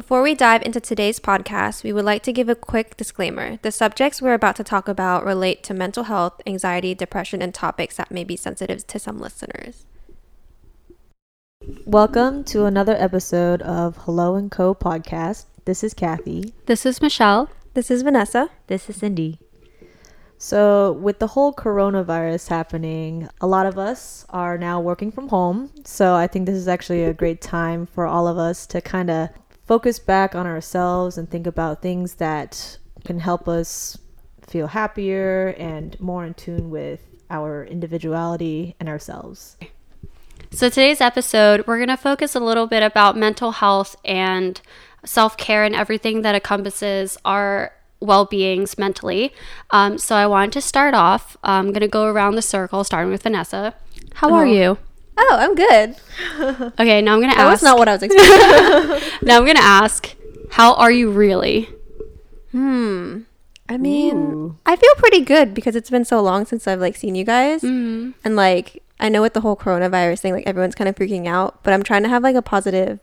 Before we dive into today's podcast, we would like to give a quick disclaimer. The subjects we're about to talk about relate to mental health, anxiety, depression, and topics that may be sensitive to some listeners. Welcome to another episode of Hello and Co podcast. This is Kathy. This is Michelle. This is Vanessa. This is Cindy. So, with the whole coronavirus happening, a lot of us are now working from home. So, I think this is actually a great time for all of us to kind of focus back on ourselves and think about things that can help us feel happier and more in tune with our individuality and ourselves. So, today's episode, we're going to focus a little bit about mental health and self care and everything that encompasses our well beings mentally. Um, so, I wanted to start off. I'm going to go around the circle, starting with Vanessa. How are you? Oh, I'm good. Okay, now I'm going to That ask. was not what I was expecting. now I'm going to ask, how are you really? hmm. I mean, Ooh. I feel pretty good because it's been so long since I've like seen you guys. Mm-hmm. And like, I know with the whole coronavirus thing, like everyone's kind of freaking out, but I'm trying to have like a positive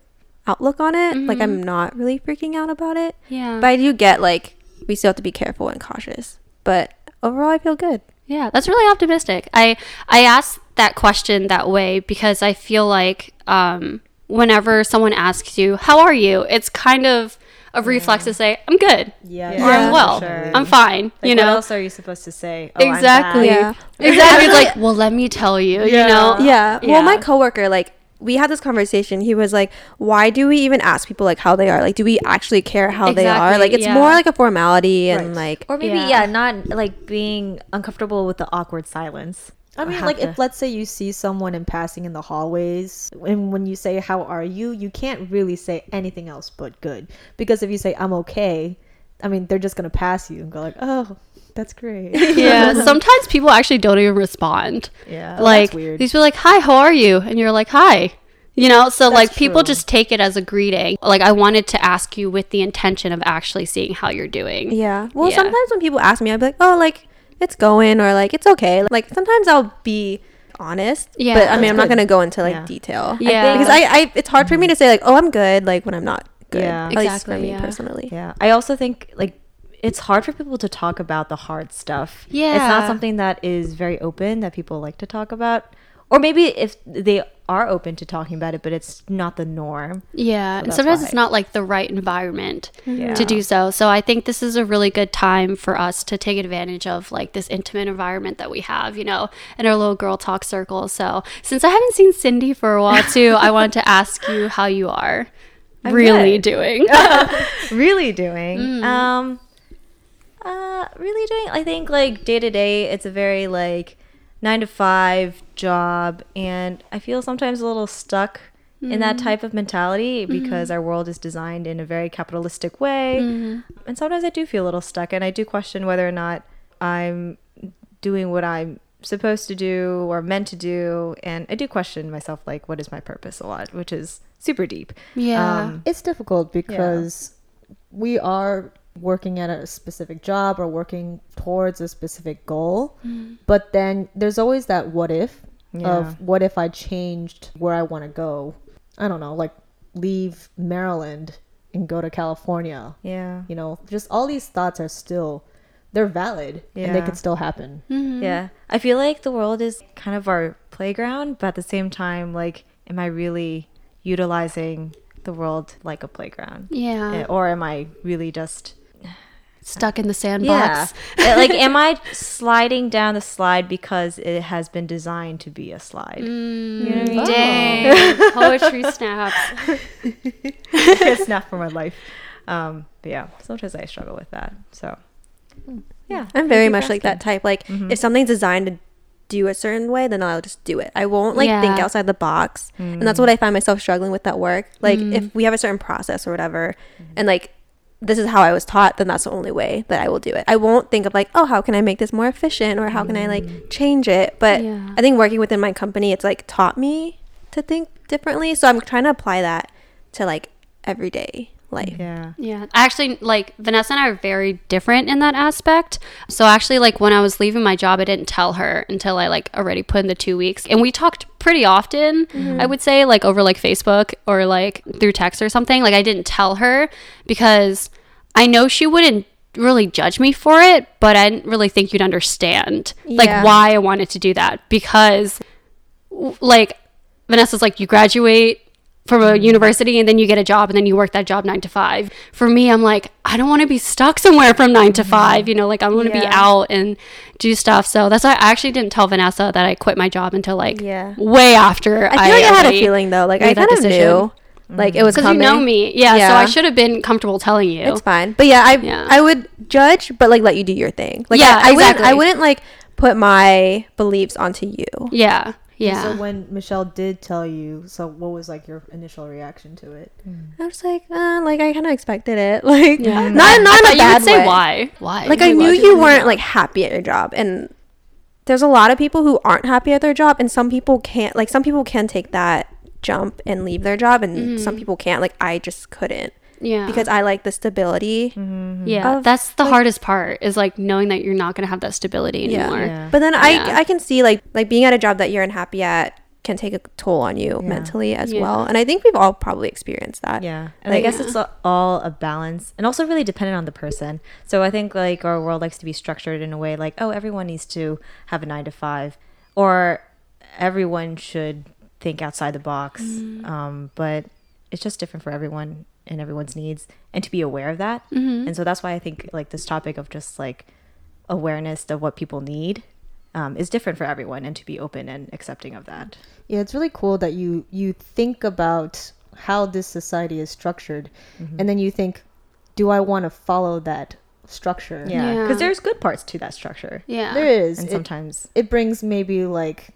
outlook on it. Like, I'm not really freaking out about it. Yeah. But I do get like, we still have to be careful and cautious. But overall, I feel good. Yeah, that's really optimistic. I I asked that question that way because I feel like um, whenever someone asks you, "How are you?" it's kind of a reflex to say, "I'm good," Yeah, or "I'm well," sure. "I'm fine." Like, you what know, else are you supposed to say? Oh, I'm exactly. Yeah. exactly. Like, well, let me tell you. You know, Yeah. Well, my coworker, like, we had this conversation. He was like, "Why do we even ask people like how they are? Like, do we actually care how they are? Like, it's yeah. more like a formality and Right. like, Or maybe Yeah. yeah. not like being uncomfortable with the awkward silence. I mean, like to- if let's say you see someone in passing in the hallways, and when you say "How are you," you can't really say anything else but good, because if you say "I'm okay," I mean they're just gonna pass you and go like, "Oh, that's great." yeah. Sometimes people actually don't even respond. Yeah. like these people are like, "Hi, how are you?" and you're like, "Hi." You know, so like people true. just take it as a greeting. Like I wanted to ask you with the intention of actually seeing how you're doing. yeah. Well, Yeah. sometimes when people ask me, I'll be like, "Oh, like it's going," or like it's okay. Like sometimes I'll be honest. Yeah. But I mean, I'm not gonna go into like Yeah. detail. Yeah. Because I, I, it's hard for me to say like, "Oh, I'm good," like when I'm not good. Yeah. At least for Exactly, me yeah. personally. Yeah. I also think like it's hard for people to talk about the hard stuff. Yeah. It's not something that is very open that people like to talk about. Or maybe if they are open to talking about it, but it's not the norm. Yeah, and sometimes why. it's not like the right environment Yeah. to do so. So I think this is a really good time for us to take advantage of like this intimate environment that we have, you know, in our little girl talk circle. So since I haven't seen Cindy for a while too, I wanted to ask you how you are really doing. really doing Mm. um uh really doing i think like day to day it's a very like nine to five job and i feel sometimes a little stuck in Mm. that type of mentality Mm-hmm. because our world is designed in a very capitalistic way Mm-hmm. and sometimes i do feel a little stuck and i do question whether or not i'm doing what i'm supposed to do or meant to do and i do question myself like what is my purpose a lot which is super deep yeah. um, it's difficult because we are working at a specific job or working towards a specific goal but then there's always that what if Yeah. of what if i changed where i want to go i don't know like leave maryland and go to california yeah you know just all these thoughts are still they're valid and they could still happen Mhm. Yeah. I feel like the world is kind of our playground, but at the same time, like, am I really utilizing the world like a playground? Yeah. Eh, Or am I really just. Stuck in the Yeah. sandbox. Eh, like, am I sliding down the slide because it has been designed to be a slide? Mm, You know what I mean? Dang. Poetry snaps. it's not for my life. Um, but yeah, sometimes I struggle with that. So, yeah. I'm very Keep much like that type. Like Mhm. if something's designed to do a certain way, then I'll just do it. I won't like think outside the box. And Mm. that's what I find myself struggling with at work. Like Mm. if we have a certain process or whatever and like this is how I was taught, then that's the only way that I will do it. I won't think of like, oh, how can I make this more efficient or how can I like mm. change it? But Yeah. I think working within my company, it's like taught me to think differently. So I'm trying to apply that to like everyday life. Yeah. Yeah. Actually, like Vanessa and I are very different in that aspect. So actually, like when I was leaving my job, I didn't tell her until I like already put in the two weeks, and we talked pretty often. Mm-hmm. I would say like over like Facebook or like through text or something. Like I didn't tell her because I know she wouldn't really judge me for it, but I didn't really think you'd understand like why I wanted to do that because like Vanessa's like you graduate from a university and then you get a job and then you work that job 9 to 5. For me I'm like I don't want to be stuck somewhere from 9 to 5, you know, like I want to be out and do stuff. So that's why I actually didn't tell Vanessa that I quit my job until like Yeah. way after I feel like I had a feeling though. Like I kind of knew, like it was mm. cuz you know me. Yeah, so I should have been comfortable telling you. It's fine. But yeah, I Yeah. I would judge, but like let you do your thing. Like Yeah, I, I wouldn't I wouldn't like put my beliefs onto you. yeah. Yeah. So when Michelle did tell you, so what was like your initial reaction to it? I was like, uh, like I kind of expected it. Like Yeah. not not I in a thought you bad would say way. why. Why? Like I knew you weren't like happy at your job, and there's a lot of people who aren't happy at their job, and some people can't. Like some people can take that jump and leave their job, and some people can't. Like I just couldn't yeah. because I like the stability. Yeah, of, that's the like- hardest part is like knowing that you're not going to have that stability anymore. Yeah. But then Yeah. I I can see like like being at a job that you're unhappy at can take a toll on you Yeah. mentally as Yeah. well. And I think we've all probably experienced that. Yeah. And I Like- guess it's all a balance and also really dependent on the person. So I think like our world likes to be structured in a way like, oh, everyone needs to have a nine to five or everyone should think outside the box. Um, but it's just different for everyone and everyone's needs and to be aware of that. And so that's why I think like this topic of just like awareness of what people need um, is different for everyone and to be open and accepting of that. Yeah, it's really cool that you you think about how this society is structured, and then you think, do I want to follow that structure? Yeah. Yeah. Because there's good parts to that structure. Yeah. there is. And It- sometimes it brings maybe like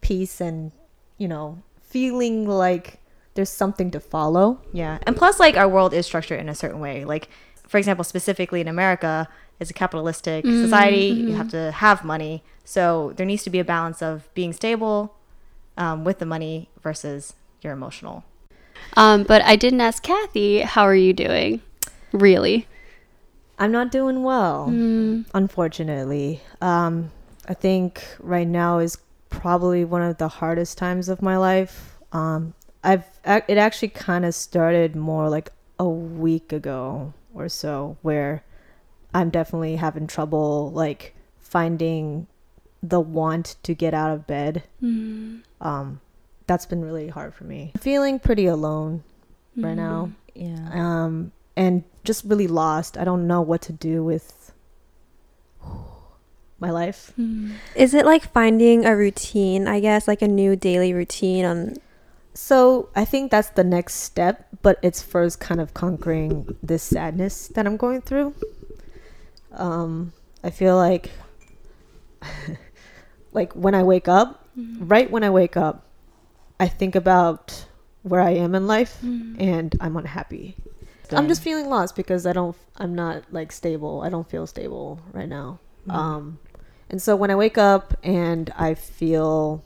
peace and you know feeling like there's something to follow Yeah. And plus, like, our world is structured in a certain way. Like, for example, specifically in America, it's a capitalistic society. You have to have money. So there needs to be a balance of being stable um, with the money versus your emotional. Um, but I didn't ask Kathy, how are you doing? Really? i'm not doing well unfortunately um i think right now is probably one of the hardest times of my life um i've it actually kind of started more like a week ago or so where i'm definitely having trouble like finding the want to get out of bed um that's been really hard for me I'm feeling pretty alone right now Yeah. um, and just really lost. I don't know what to do with my life. Is it like finding a routine, I guess, like a new daily routine on So I think that's the next step, but it's first kind of conquering this sadness that I'm going through. Um, I feel like, like when I wake up, right when I wake up, I think about where I am in life, and I'm unhappy. I'm just feeling lost because I don't I'm not like stable. I don't feel stable right now. Um and so when I wake up and I feel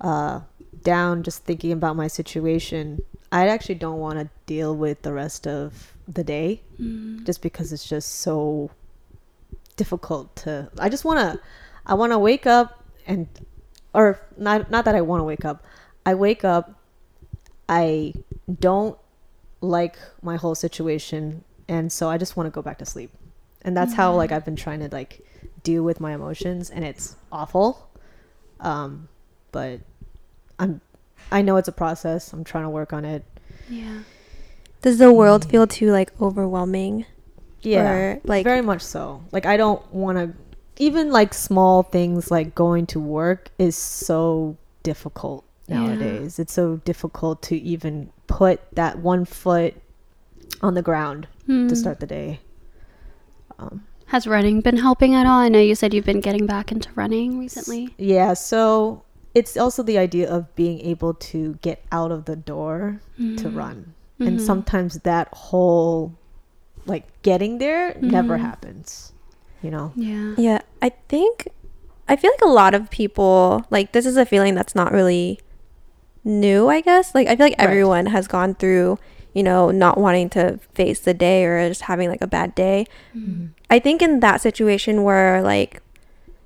uh down just thinking about my situation, I actually don't want to deal with the rest of the day just because it's just so difficult to I just want to I want to wake up and or not not that I want to wake up. I wake up I don't like my whole situation and so I just want to go back to sleep. And that's how like I've been trying to like deal with my emotions and it's awful. Um but I'm I know it's a process. I'm trying to work on it. Yeah. does the world feel too like overwhelming? Yeah. Or, like- very much so. Like I don't want to even like small things like going to work is so difficult Yeah. nowadays. It's so difficult to even put that one foot on the ground Hmm. to start the day. Um, Has running been helping at all? I know you said you've been getting back into running recently. yeah, so it's also the idea of being able to get out of the door to mm. run. And mm-hmm. sometimes that whole like getting there never mm-hmm. happens. You know? Yeah. Yeah, I think I feel like a lot of people like this is a feeling that's not really new, I guess. Like I feel like Right. everyone has gone through you know, not wanting to face the day or just having like a bad day. Mm-hmm. I think in that situation where like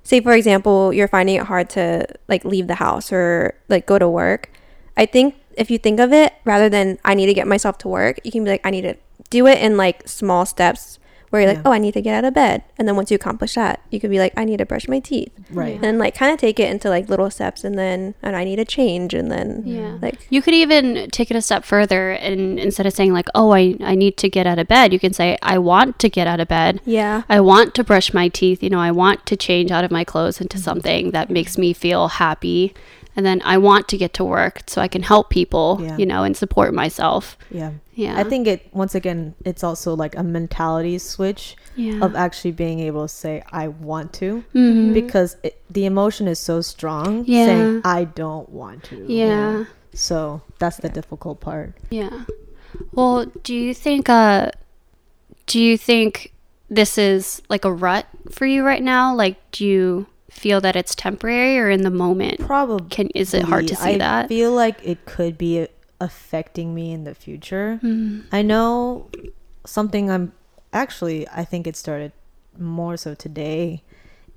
say for example, you're finding it hard to like leave the house or like go to work, I think if you think of it rather than I need to get myself to work, you can be like I need to do it in like small steps where you're like, Yeah. "Oh, I need to get out of bed." And then once you accomplish that, you could be like, "I need to brush my teeth." Right. And like kind of take it into like little steps and then oh, and I need to change and then Yeah. like You could even take it a step further and instead of saying like, "Oh, I I need to get out of bed," you can say, "I want to get out of bed." yeah. I want to brush my teeth, you know, I want to change out of my clothes into mm-hmm. something that makes me feel happy. And then I want to get to work so I can help people, Yeah. you know, and support myself. Yeah. Yeah. I think it once again it's also like a mentality switch yeah. of actually being able to say I want to Mhm. because it, the emotion is so strong Yeah. saying I don't want to. you know? yeah. So that's the difficult part. Yeah. Well, do you think uh do you think this is like a rut for you right now? Like do you feel that it's temporary or in the moment? Probably Can is it hard to see I that? I feel like it could be affecting me in the future. Mm-hmm. I know something I'm actually I think it started more so today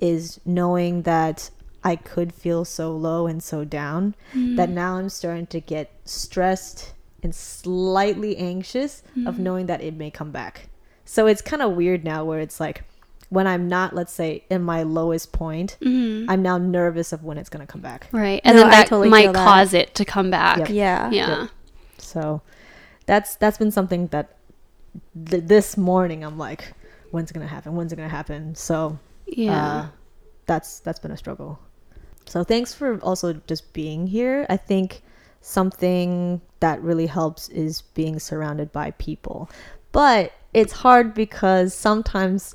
is knowing that I could feel so low and so down Mm-hmm. that now I'm starting to get stressed and slightly anxious Mm-hmm. of knowing that it may come back. So it's kind of weird now where it's like when I'm not let's say in my lowest point, Mhm. I'm now nervous of when it's going to come back. Right. And No, then that totally might feel that. cause it to come back. Yep. Yeah. Yeah. So that's that's been something that th- this morning I'm like, when's it gonna happen? When's it gonna happen? So Yeah. uh, that's that's been a struggle. So thanks for also just being here. I think something that really helps is being surrounded by people, but it's hard because sometimes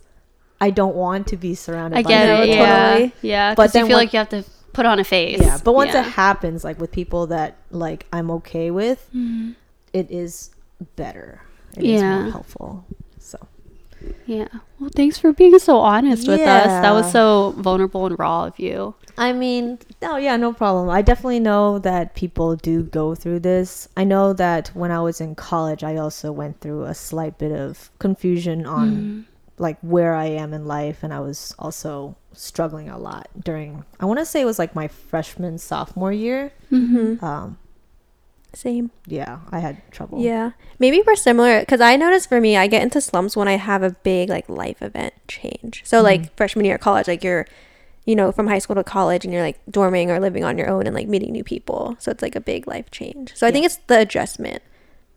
I don't want to be surrounded. I by get people. it. Yeah. totally. Yeah. But Because you feel when- like you have to put on a face. Yeah, but once yeah. it happens, like with people that like I'm okay with, Mhm. it is better. It is Yeah. more helpful. So Yeah. Well, thanks for being so honest with us. That was so vulnerable and raw of you. I mean, oh yeah, no problem. I definitely know that people do go through this. I know that when I was in college, I also went through a slight bit of confusion on Mm-hmm. Like where I am in life, and I was also struggling a lot during. I want to say it was like my freshman sophomore year. Mm-hmm. Um, Same. yeah, I had trouble. Yeah. Maybe we're similar because I notice for me, I get into slumps when I have a big like life event change. So Mm-hmm. like freshman year of college, like you're, you know, from high school to college and you're like dorming or living on your own and like meeting new people. So it's like a big life change. So I think it's the adjustment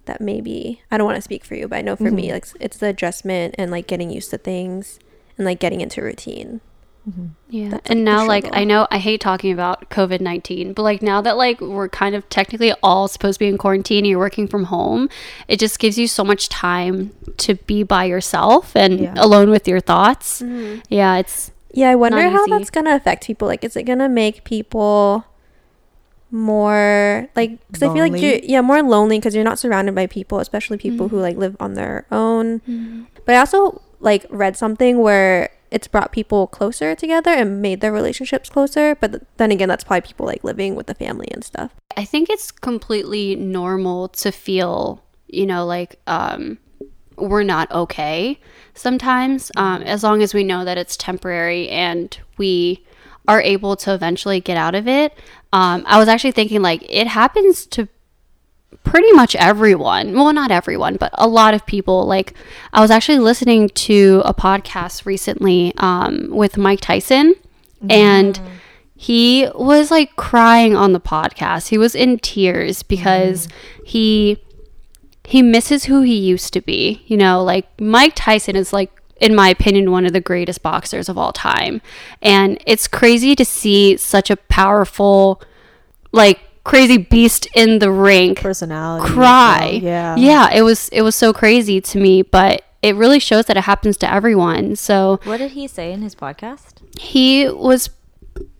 that maybe I don't want to speak for you, but I know for me, Mhm. like it's the adjustment and like getting used to things and like getting into routine. Mhm. Yeah. That's, and like, now, like. I know I hate talking about COVID 19, but like now that like we're kind of technically all supposed to be in quarantine and you're working from home, it just gives you so much time to be by yourself and Yeah. alone with your thoughts. Yeah. It's, Yeah, I wonder how easy. that's gonna affect people. Like, is it gonna make people more like? Because I feel like you're yeah more lonely because you're not surrounded by people, especially people who like live on their own. But I also like read something where it's brought people closer together and made their relationships closer. But th- then again, that's probably people like living with the family and stuff. I think it's completely normal to feel, you know, like um, we're not okay sometimes, um, as long as we know that it's temporary and we are able to eventually get out of it. Um, I was actually thinking, like, it happens to pretty much everyone. Well, not everyone, but a lot of people. Like, I was actually listening to a podcast recently um, with Mike Tyson, and he was like crying on the podcast. He was in tears because he he misses who he used to be. You know, like Mike Tyson is like in my opinion one of the greatest boxers of all time. And it's crazy to see such a powerful like crazy beast in the ring Personality. cry. well. Yeah. Yeah, it was it was so crazy to me, but it really shows that it happens to everyone. So What did he say in his podcast? he was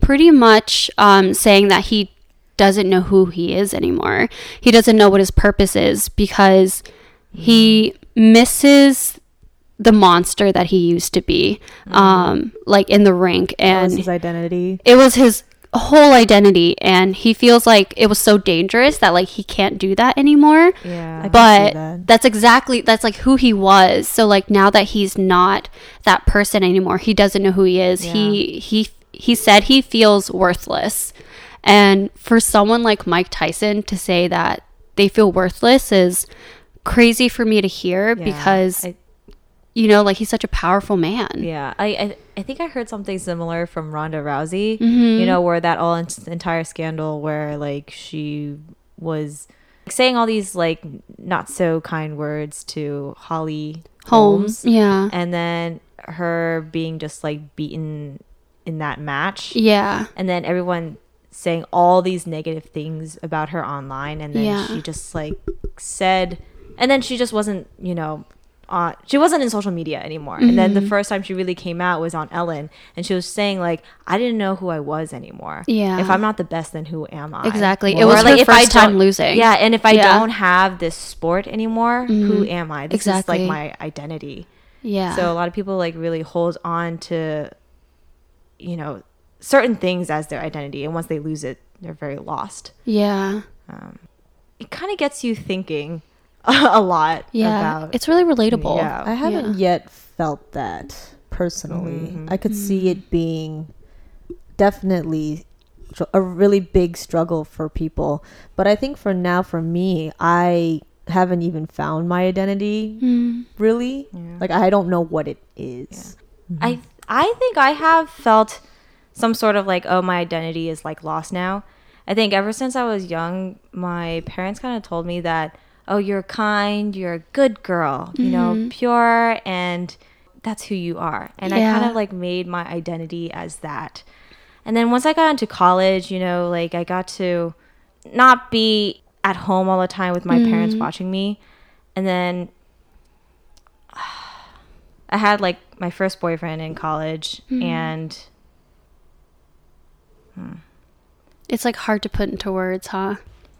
pretty much um, saying that he doesn't know who he is anymore. He doesn't know what his purpose is because he misses the monster that he used to be, um, like in the rink, and his identity. it was his whole identity and he feels like it was so dangerous that like he can't do that anymore Yeah. I can see but that. that's exactly that's like who he was so like now that he's not that person anymore he doesn't know who he is he he he said he feels worthless and for someone like mike tyson to say that they feel worthless is crazy for me to hear Yeah, because I- you know like he's such a powerful man Yeah, I, I I think I heard something similar from Ronda Rousey. Mhm. You know, where that all en- entire scandal where like she was saying all these like not so kind words to Holly Holmes, Holmes, yeah and then her being just like beaten in that match, yeah and then everyone saying all these negative things about her online, and then Yeah. she just like said, and then she just wasn't, you know. Uh, she wasn't in social media anymore. And then the Mm-hmm. first time she really came out was on Ellen, and she was saying like, "I didn't know who I was anymore. Yeah. if I'm not the best, then who am I? Exactly. It Or, was her if I first time losing. Yeah, and if I Yeah. don't have this sport anymore, who am I? This Exactly. is like my identity. yeah So a lot of people like really hold on to, you know, certain things as their identity, and once they lose it, they're very lost. yeah It kind of gets you thinking a lot yeah about. it's really relatable Yeah. I haven't Yeah. yet felt that personally. Mhm. I could see it being definitely a really big struggle for people. But I think for now, for me, I haven't even found my identity Mm. really. Yeah. Like, I don't know what it is. I I think I have felt some sort of like oh my identity is like lost now. I think ever since I was young, my parents kind of told me that oh you're kind, you're a good girl, you know, mm-hmm. pure and that's who you are. And I kind of like made my identity as that. And then once I got into college, you know, like I got to not be at home all the time with my parents mm-hmm. watching me. And then I had like my first boyfriend in college mm-hmm. and hmm. it's like hard to put into words huh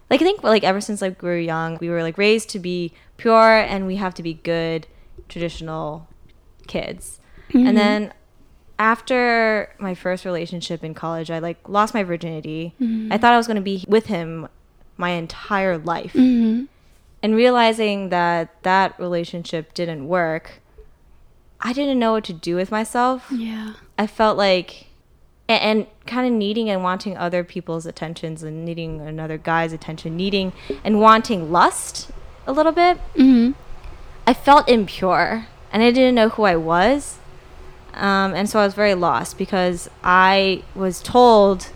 like I think like ever since like we were young, we were like raised to be pure and we have to be good traditional kids. And then after my first relationship in college, I like lost my virginity. I thought I was going to be with him my entire life. mm-hmm. And realizing that that relationship didn't work, I didn't know what to do with myself. yeah I felt like, and, and kind of needing and wanting other people's attentions and needing another guy's attention, needing and wanting lust a little bit. mm-hmm. I felt impure and I didn't know who I was. Um, and so I was very lost because I was told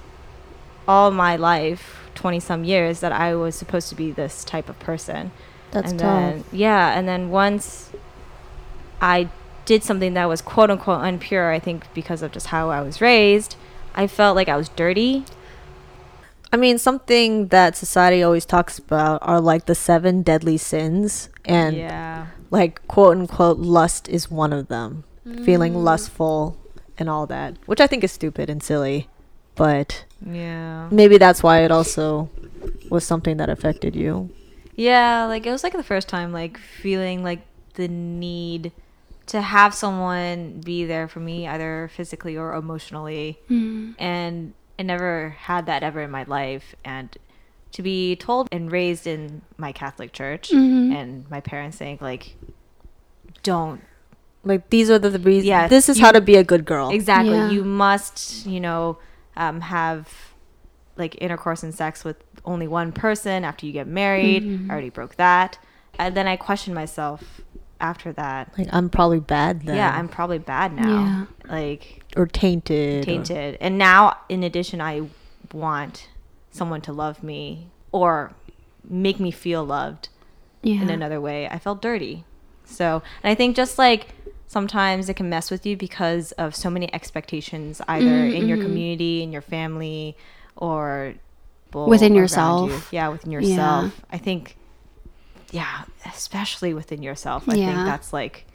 all my life, 20 some years, that I was supposed to be this type of person That's and tough. then yeah and then once i did something that was quote unquote unpure i think because of just how i was raised i felt like i was dirty. I mean, something that society always talks about are like the seven deadly sins. And yeah. like quote unquote lust is one of them. Feeling mm. lustful and all that which i think is stupid and silly but yeah. maybe that's why it also was something that affected you. Yeah like it was like the first time like feeling like the need to have someone be there for me either physically or emotionally Mm. and I never had that ever in my life. And to be told and raised in my Catholic church, Mhm. and my parents saying like, "Don't like these are the, the reasons Yeah, this is you- how to be a good girl exactly. Yeah. You must, you know, um, have like intercourse and sex with only one person after you get married. Mhm. I already broke that, and then I questioned myself after that. like i'm probably bad then Yeah, I'm probably bad now. Yeah. Like or tainted or- tainted. And now, in addition, I want someone to love me or make me feel loved yeah in another way. I felt dirty. So, and I think just like sometimes it can mess with you because of so many expectations, either in your Mhm. community, in your family, or Within yourself. you. Yeah, within Yeah. yourself. I think, yeah, especially within yourself. I Yeah. think that's like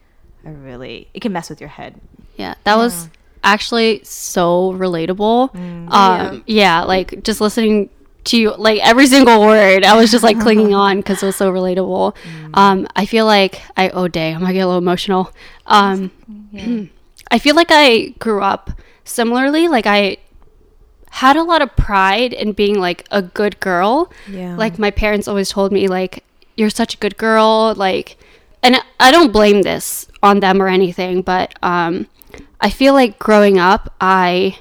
a really, it can mess with your head. Yeah, that was actually so relatable. Mm. Um, yeah. like just listening to you, like every single word, I was just like clinging on because it was so relatable. Mm. Um, I feel like I oh day, I'm gonna get a little emotional. Um, I feel like I grew up similarly. Like I had a lot of pride in being like a good girl. Yeah. Like my parents always told me like you're such a good girl like and I don't blame this on them or anything, but um I feel like growing up I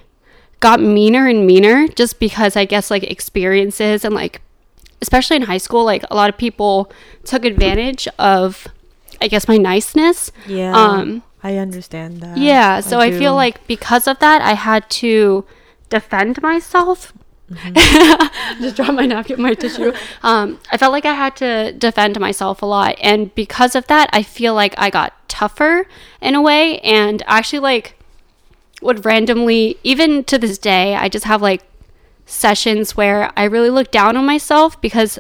got meaner and meaner just because I guess like experiences and like especially in high school like a lot of people took advantage of I guess my niceness. yeah. Um I understand that. yeah, so I, feel like because of that, I had to defend myself. Just drop my napkin, my tissue. Um, I felt like I had to defend myself a lot, and because of that, I feel like I got tougher in a way, and actually like would randomly, even to this day, I just have like sessions where I really look down on myself because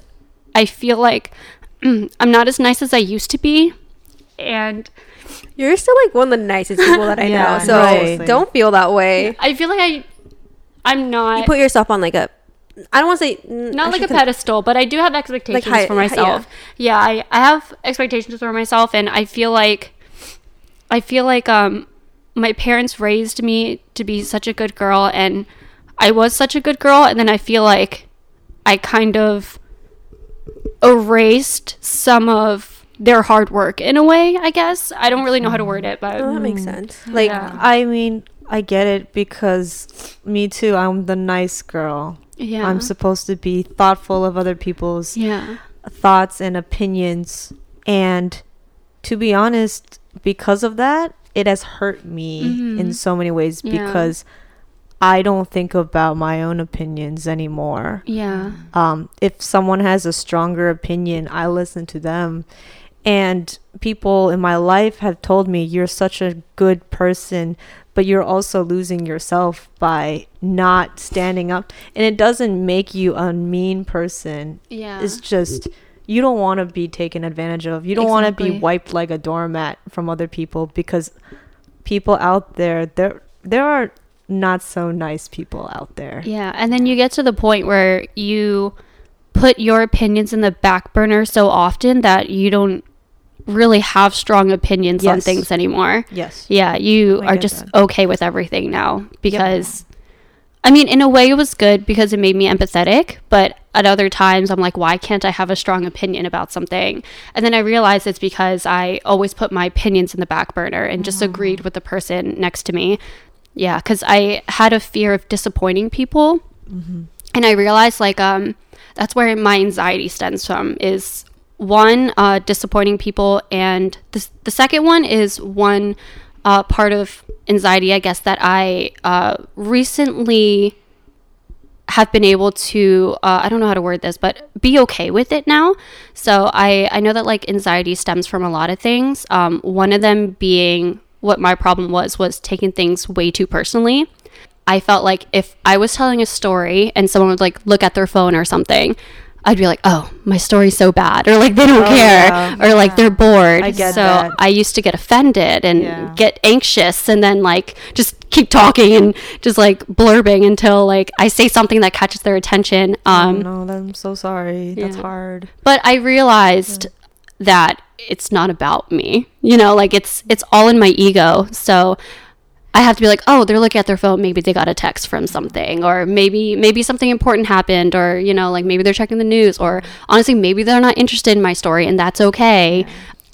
I feel like I'm not as nice as I used to be, and You're still like one of the nicest people that I Yeah, know. So right. don't feel that way. I feel like I, I'm not. You put yourself on like a, I don't want to say mm, not like a pedestal, but I do have expectations high- for myself. yeah, I, I have expectations for myself, and I feel like I feel like um my parents raised me to be such a good girl, and I was such a good girl, and then I feel like I kind of erased some of their hard work in a way. I guess I don't really know how to word it, but Oh, that makes sense. Like Yeah. I mean, I get it because me too. I'm the nice girl. yeah, I'm supposed to be thoughtful of other people's yeah, thoughts and opinions. And to be honest, because of that, it has hurt me in Mhm. so many ways Yeah. because I don't think about my own opinions anymore. yeah, Um, if someone has a stronger opinion, I listen to them. And people in my life have told me, you're such a good person, but you're also losing yourself by not standing up. And it doesn't make you a mean person. yeah. It's just, you don't want to be taken advantage of. You don't want to be wiped like a doormat from other people because people out there, there, there are not so nice people out there. Yeah, and then you get to the point where you put your opinions in the back burner so often that you don't really have strong opinions on things anymore. Yes. Yeah, you I are just that. okay with everything now because I mean, in a way it was good because it made me empathetic, but at other times I'm like, why can't I have a strong opinion about something? And then I realized it's because I always put my opinions in the back burner and just agreed with the person next to me. Yeah, cuz I had a fear of disappointing people. And I realized like um that's where my anxiety stems from is one uh, disappointing people and the, the second one is one uh, part of anxiety i guess that i uh, recently have been able to uh, i don't know how to word this but be okay with it now. So i i know that like anxiety stems from a lot of things. Um, one of them being what my problem was was taking things way too personally. I felt like if I was telling a story and someone would like look at their phone or something, I'd be like, "Oh, my story's so bad," or like they don't Oh, care, yeah. or like they're bored. I get so that. I used to get offended and Yeah. get anxious, and then like just keep talking and just like blurbing until like I say something that catches their attention. Um, no, I'm so sorry. That's hard. but I realized that it's not about me. You know, like it's it's all in my ego. So I have to be like, oh, they're looking at their phone. Maybe they got a text from something, or maybe maybe something important happened, or you know, like maybe they're checking the news, or honestly, maybe they're not interested in my story, and that's okay.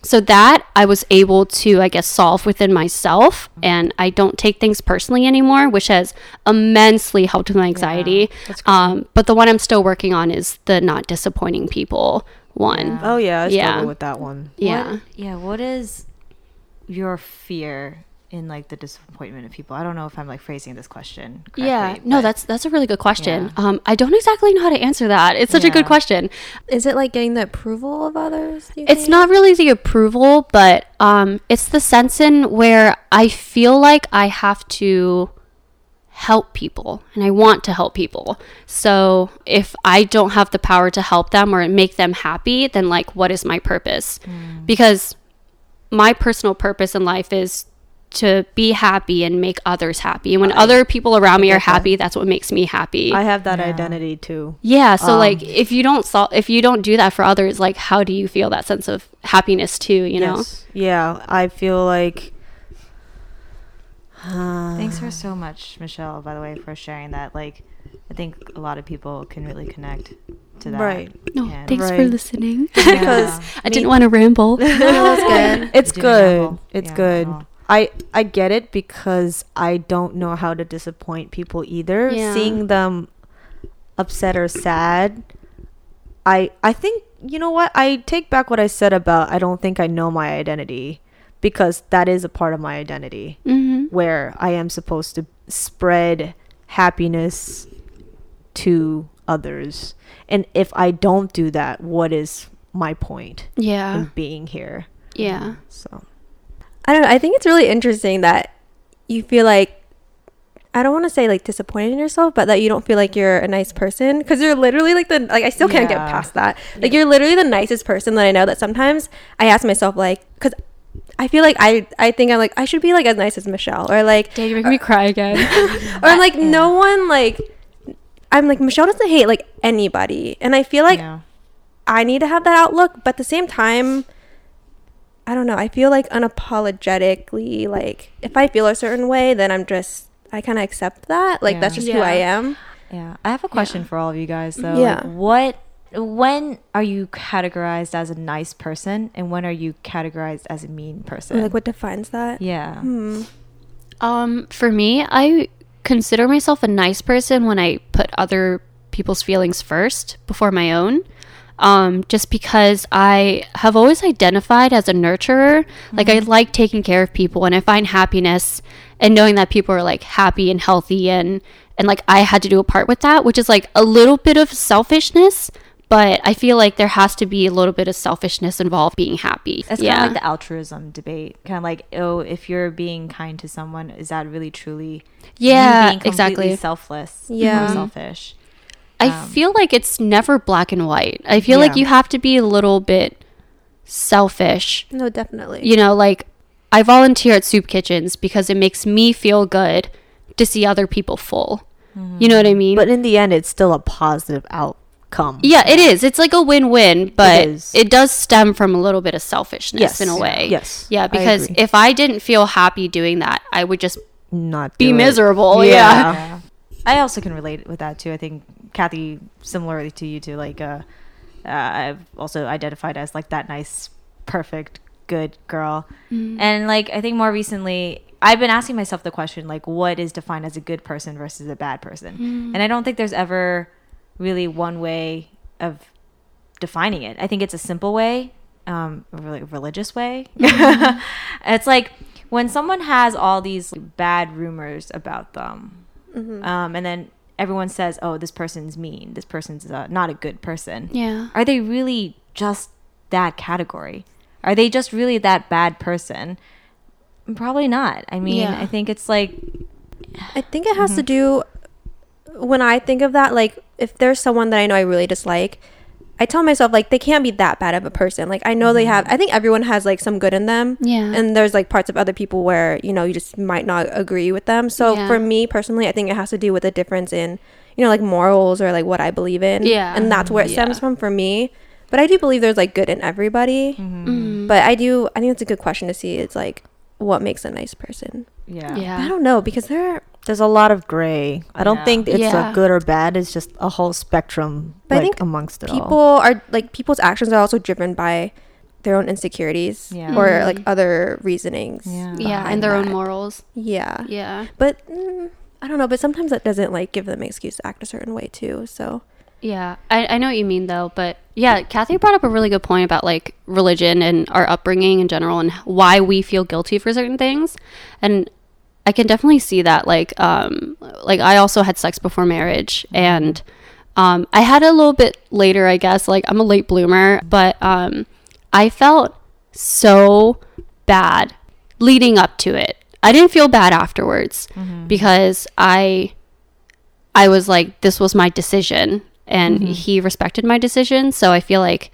So that I was able to, I guess, solve within myself, and I don't take things personally anymore, which has immensely helped with my anxiety. that's good. um, but the one I'm still working on is the not disappointing people one. Oh yeah, I struggle Yeah. with that one. Yeah. What, yeah. What is your fear in like the disappointment of people? I don't know if I'm like phrasing this question. Correctly, Yeah, no, that's that's a really good question. Yeah. Um, I don't exactly know how to answer that. It's such a good question. is it like getting the approval of others? It's think? not really the approval, but um, it's the sense in where I feel like I have to help people and I want to help people. So if I don't have the power to help them or make them happy, then like what is my purpose? Because my personal purpose in life is to be happy and make others happy. And when other people around me are get that. happy, that's what makes me happy. I have that Yeah. identity too. Yeah, so Um, like if you don't sol- if you don't do that for others, like how do you feel that sense of happiness too, you know? Yeah, I feel like. Thanks for so much, Michelle. By the way, for sharing that. Like, I think a lot of people can really connect to that. Right. No, And- thanks for Right. listening. Because I didn't want to ramble. No, that's good. it's good. ramble. It's Yeah, good. I I get it because I don't know how to disappoint people either. Yeah. Seeing them upset or sad, I I think you know what I take back what I said about I don't think I know my identity because that is a part of my identity hmm where I am supposed to spread happiness to others. And if I don't do that, what is my point Yeah. in being here? Yeah. So I don't know. I think it's really interesting that you feel like I don't want to say like disappointed in yourself, but that you don't feel like you're a nice person because you're literally like the like I still can't get past that. Like you're literally the nicest person that I know. That sometimes I ask myself like because I feel like I I think I'm like I should be like as nice as Michelle or like Dad, you make me cry again. or I'm like no one like I'm like Michelle doesn't hate like anybody, and I feel like Yeah. I need to have that outlook, but at the same time, I don't know. I feel like unapologetically, like if I feel a certain way, then I'm just I kind of accept that. Like that's Yeah. just who I am. Yeah, I have a question for all of you guys though. Yeah. Like, what when are you categorized as a nice person and when are you categorized as a mean person? Like what defines that? yeah. Hmm. Um, for me, I consider myself a nice person when I put other people's feelings first before my own. Um, just because I have always identified as a nurturer. Like I like taking care of people and I find happiness and knowing that people are like happy and healthy and and like I had to do a part with that, which is like a little bit of selfishness, but I feel like there has to be a little bit of selfishness involved being happy. It's yeah. kind of like the altruism debate. Kind of like, oh, if you're being kind to someone, is that really truly yeah, being completely exactly. selfless? Yeah. or selfish. I Um, feel like it's never black and white. I feel like you have to be a little bit selfish. No, definitely. You know, like I volunteer at soup kitchens because it makes me feel good to see other people full. You know what I mean? But in the end, it's still a positive outcome. yeah, it is. It's like a win-win, but is. it, does stem from a little bit of selfishness Yes. in a way. Yes. Yeah, because agree. if I didn't feel happy doing that, I would just Not be it. miserable. Yeah. yeah. Yeah. I also can relate with that too. I think Kathy, similarly to you too, like uh, uh, I've also identified as like that nice, perfect, good girl. And like I think more recently, I've been asking myself the question like, what is defined as a good person versus a bad person? And I don't think there's ever really one way of defining it. I think it's a simple way, um, a really religious way. it's like when someone has all these bad rumors about them, um, and then everyone says, "Oh, this person's mean. This person's uh, not a good person." Yeah. Are they really just that category? Are they just really that bad person? Probably not. I mean, Yeah. I think it's like I think it has to do when I think of that, like if there's someone that I know I really dislike, I tell myself like they can't be that bad of a person. Like I know they have I think everyone has like some good in them. Yeah. And there's like parts of other people where, you know, you just might not agree with them. So Yeah. for me personally, I think it has to do with the difference in, you know, like morals or like what I believe in. Yeah. And that's where it stems from for me. But I do believe there's like good in everybody. Mhm. But I do I think it's a good question to see. It's like what makes a nice person. yeah. Yeah. I don't know because there There's a lot of gray. I don't Yeah. think it's Yeah. a good or bad. It's just a whole spectrum. But I think amongst it people all. are like people's actions are also driven by their own insecurities Yeah. or Mhm. like other reasonings. Yeah. Yeah, and their own morals. Yeah. Yeah. But mm, I don't know. But sometimes that doesn't like give them an excuse to act a certain way too. So Yeah, I, I know what you mean though, but yeah, Kathy brought up a really good point about like religion and our upbringing in general and why we feel guilty for certain things. And I can definitely see that. Like, um, like I also had sex before marriage and um, I had a little bit later, I guess. Like, I'm a late bloomer, but um, I felt so bad leading up to it. I didn't feel bad afterwards because I I was like, this was my decision, and he respected my decision. So I feel like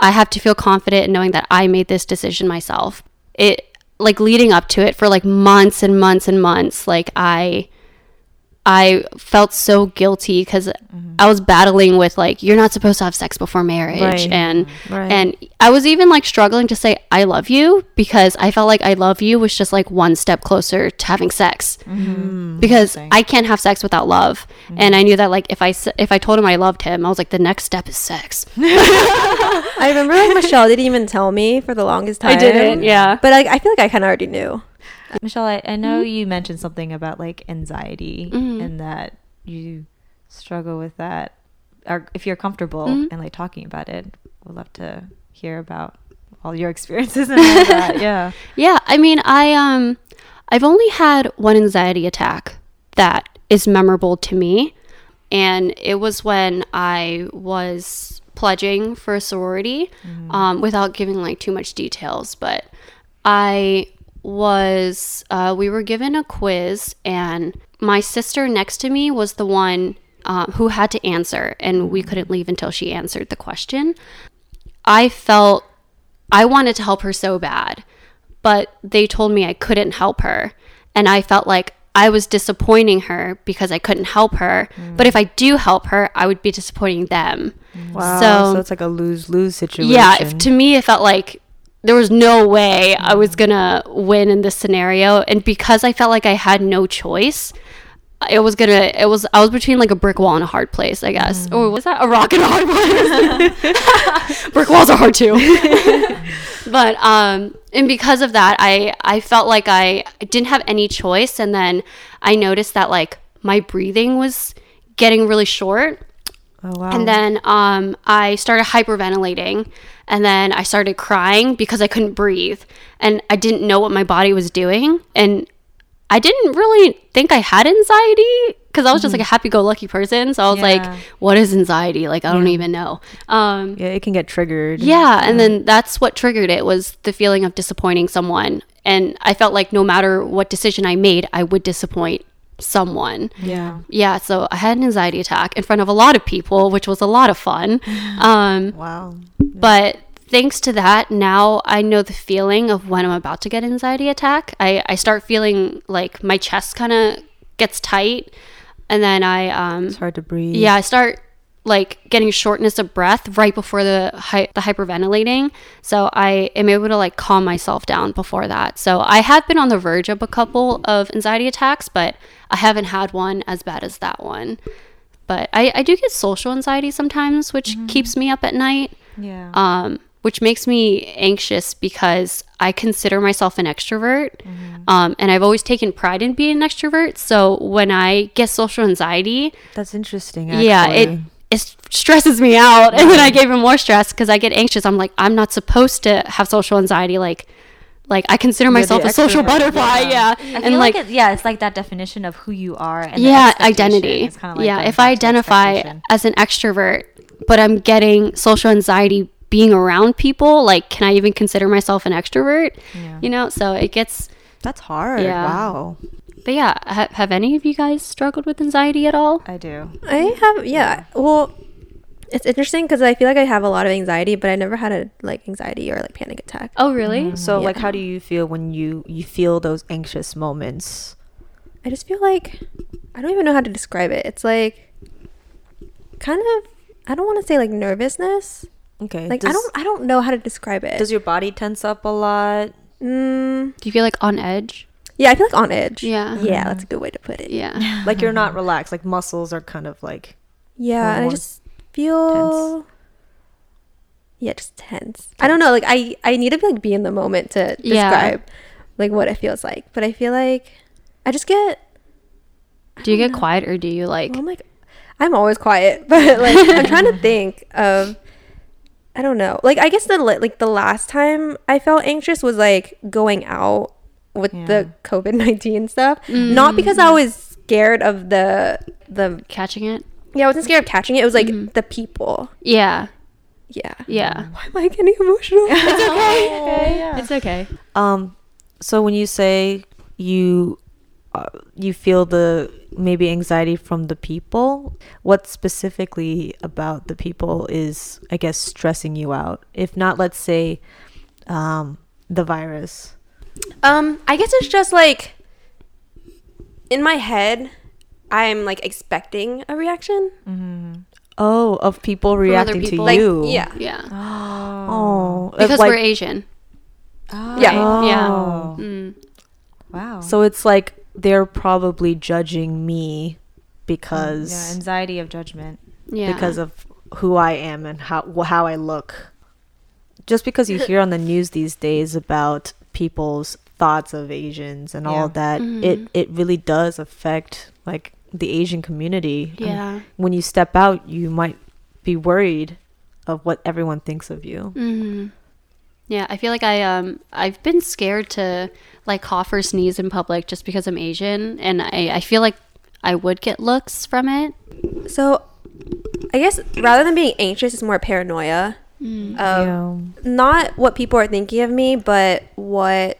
I have to feel confident in knowing that I made this decision myself. It like leading up to it for like months and months and months, like I I felt so guilty because mm-hmm. I was battling with like you're not supposed to have sex before marriage Right. and Right. and I was even like struggling to say I love you because I felt like I love you was just like one step closer to having sex mm-hmm. because I can't have sex without love mm-hmm. and I knew that like if I if I told him I loved him I was like the next step is sex I remember like Michelle didn't even tell me for the longest time. I didn't yeah But like I feel like I kind of already knew. Michelle, I, I know you mentioned something about like anxiety Mhm. and that you struggle with that. Or if you're comfortable Mhm. and like talking about it, we'd love to hear about all your experiences and all that. Yeah. Yeah, I mean, I um I've only had one anxiety attack that is memorable to me, and it was when I was pledging for a sorority, um, without giving like too much details, but I was uh, we were given a quiz and my sister next to me was the one uh, who had to answer and we couldn't leave until she answered the question i felt I wanted to help her so bad, but they told me I couldn't help her. And I felt like I was disappointing her because I couldn't help her. But if I do help her, I would be disappointing them. Wow. So- So, it's like a lose lose situation. Yeah, if, to me, it felt like there was no way I was going to win in this scenario. And because I felt like I had no choice, it was gonna it was i was between like a brick wall and a hard place i guess. Or was that a rock and a hard place? Brick walls are hard too. But um and because of that i i felt like I didn't have any choice and then i noticed that like my breathing was getting really short oh wow. and then um, I started hyperventilating, and then I started crying because I couldn't breathe, and I didn't know what my body was doing, and I didn't really think I had anxiety because I was just like a happy-go-lucky person. So I was Yeah. like, "What is anxiety? Like I don't even know." Um, yeah, it can get triggered. yeah, and then that's what triggered it was the feeling of disappointing someone, and I felt like no matter what decision I made, I would disappoint someone. Yeah. Yeah, so I had an anxiety attack in front of a lot of people, which was a lot of fun. Um, Wow. but thanks to that, now I know the feeling of when I'm about to get anxiety attack. I, I start feeling like my chest kind of gets tight, and then I um, It's hard to breathe. yeah, I start like getting shortness of breath right before the hy- the hyperventilating. So I am able to like calm myself down before that. So I have been on the verge of a couple of anxiety attacks, but I haven't had one as bad as that one. But I, I do get social anxiety sometimes, which keeps me up at night Yeah. um, which makes me anxious because I consider myself an extrovert. Um, and I've always taken pride in being an extrovert. So when I get social anxiety, That's interesting. yeah, it stresses me out. And then I gave him more stress because I get anxious. I'm like, I'm not supposed to have social anxiety. Like, like I consider myself a social butterfly. Yeah. I And feel like, like, it, yeah, it's like that definition of who you are. And yeah identity kinda like yeah if i identify as an extrovert but i'm getting social anxiety being around people like can i even consider myself an extrovert Yeah. you know so it gets That's hard. Yeah. Wow. but yeah ha- have any of you guys struggled with anxiety at all I do. I have yeah. Well, it's interesting because I feel like I have a lot of anxiety, but I never had a like anxiety or like panic attack. oh really So Yeah. like how do you feel when you you feel those anxious moments? I just feel like I don't even know how to describe it. It's like kind of I don't want to say like nervousness. Okay. Like I don't I don't know how to describe it. Does your body tense up a lot? mm, do you feel like on edge yeah, I feel like on edge. Yeah. Yeah, that's a good way to put it. yeah Like you're not relaxed. Like muscles are kind of like Yeah, and I just feel yeah, just tense. I don't know. Like I I need to like be in the moment to Yeah. describe like what it feels like. But I feel like I just get do you get quiet or do you like Well, I'm like, I'm always quiet, but like I'm trying to think of, I don't know. Like I guess the like the last time I felt anxious was like going out with Yeah. the COVID nineteen stuff. Mm-hmm. Not because I was scared of the the catching it yeah I wasn't scared of catching it. It was like the people. yeah Yeah. yeah Why am I getting emotional? it's okay. it's okay um so when you say you uh, you feel the maybe anxiety from the people, what specifically about the people is I guess stressing you out? If not let's say um the virus. Um, I guess it's just like in my head, I'm like expecting a reaction. Mm-hmm. Oh, of people other reacting people? to Like you. yeah. Yeah. Oh, Because like, we're Asian. Yeah. Oh. Yeah. Mm. Wow. So it's like they're probably judging me because yeah, anxiety of judgment. Yeah. because of who I am and how how I look. Just because you hear on the news these days about people's thoughts of Asians and all Yeah. of that, it it really does affect like the Asian community. And Yeah. when you step out, you might be worried of what everyone thinks of you. hmm Yeah, I feel like I um I've been scared to like cough or sneeze in public just because I'm Asian, and I I feel like I would get looks from it. So, I guess rather than being anxious, it's more paranoia. Mm. Of Yeah. not what people are thinking of me, but what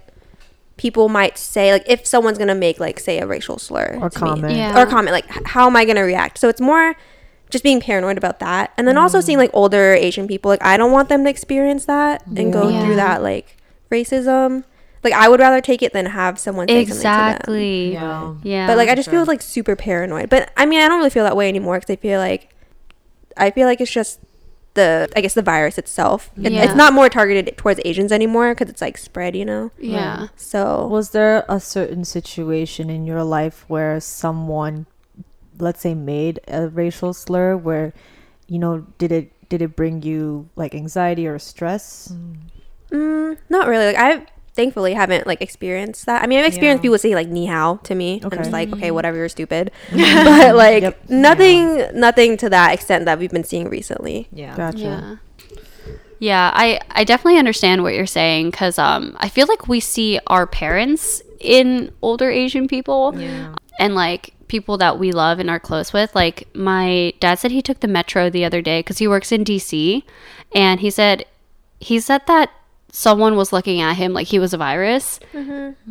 people might say. Like if someone's gonna make like say a racial slur Or to me. comment. Yeah. or comment like how am I gonna react? So it's more just being paranoid about that, and then Mm. also seeing like older Asian people. Like I don't want them to experience that and go Yeah. through that like racism. Like I would rather take it than have someone say something to them. Exactly. Yeah. Yeah. But like I just feel like super paranoid. But I mean I don't really feel that way anymore because I feel like I feel like it's just the I guess the virus itself. It, Yeah. It's not more targeted towards Asians anymore because it's like spread, you know. yeah. So Was there a certain situation in your life where someone, let's say, made a racial slur where, you know, did it did it bring you like anxiety or stress? Mm, not really. Like I thankfully haven't like experienced that. I mean, I've experienced Yeah. people say like "ni hao" to me. I'm just like, okay, whatever, you're stupid. but like Yep. nothing, nothing to that extent that we've been seeing recently. Yeah. Gotcha. Yeah. Yeah, I, I definitely understand what you're saying because um, I feel like we see our parents in older Asian people Yeah. and like people that we love and are close with. Like my dad said he took the metro the other day because he works in DC, and he said he said that someone was looking at him like he was a virus,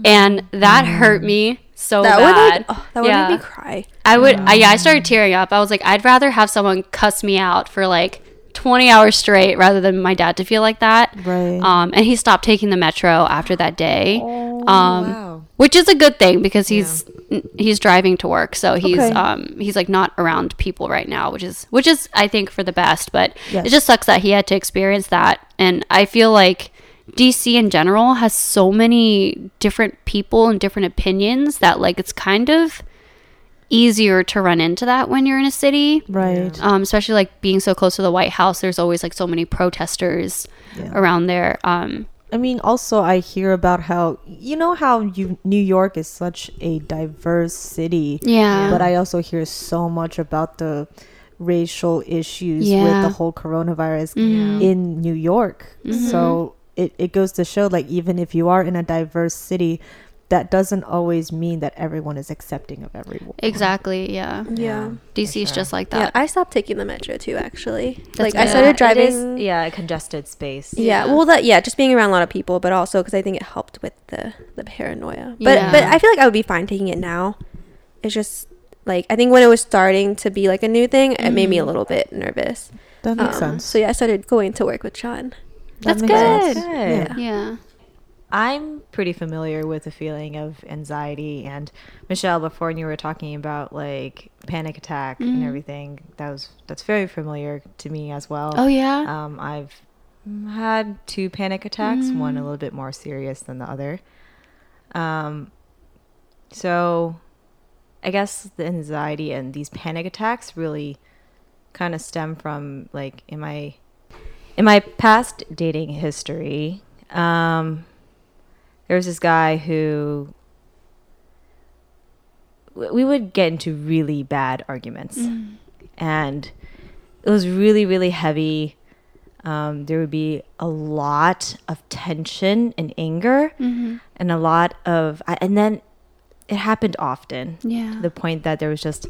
and that hurt me so that bad. would like, oh, that would Yeah. make me cry. I would, I, yeah, I started tearing up. I was like, I'd rather have someone cuss me out for like 20 hours straight rather than my dad to feel like that. Right. Um, and he stopped taking the metro after that day. um, wow. which is a good thing because he's he's driving to work, so he's Okay. um he's like not around people right now, which is which is I think for the best. But Yes. it just sucks that he had to experience that, and I feel like DC in general has so many different people and different opinions that like it's kind of easier to run into that when you're in a city. right. Um, especially like being so close to the White House, there's always like so many protesters Yeah. around there. Um, I mean, also I hear about how you know how you New York is such a diverse city. yeah, But I also hear so much about the racial issues with the whole coronavirus Mhm. in New York. So it, it goes to show like even if you are in a diverse city, that doesn't always mean that everyone is accepting of everyone. exactly. Yeah, Yeah. DC is sure. just like that. Yeah, that. I stopped taking the metro too. Actually, That's like I started Yeah, it is- driving. yeah, a congested space. Yeah, Yeah. well, that yeah, just being around a lot of people, but also because I think it helped with the the paranoia. But Yeah. but I feel like I would be fine taking it now. It's just like I think when it was starting to be like a new thing, it made me a little bit nervous. That makes Um, sense. So yeah, I started going to work with Sean. That That's good. sense. Good. Yeah. Yeah. I'm pretty familiar with the feeling of anxiety and Michelle before when you were talking about like panic attack and everything that was that's very familiar to me as well. Oh yeah. Um, I've had two panic attacks, one a little bit more serious than the other. Um, so I guess the anxiety and these panic attacks really kind of stem from like in my in my past dating history. Um, there was this guy who we would get into really bad arguments and it was really really heavy um, there would be a lot of tension and anger and a lot of and then it happened often Yeah. to the point that there was just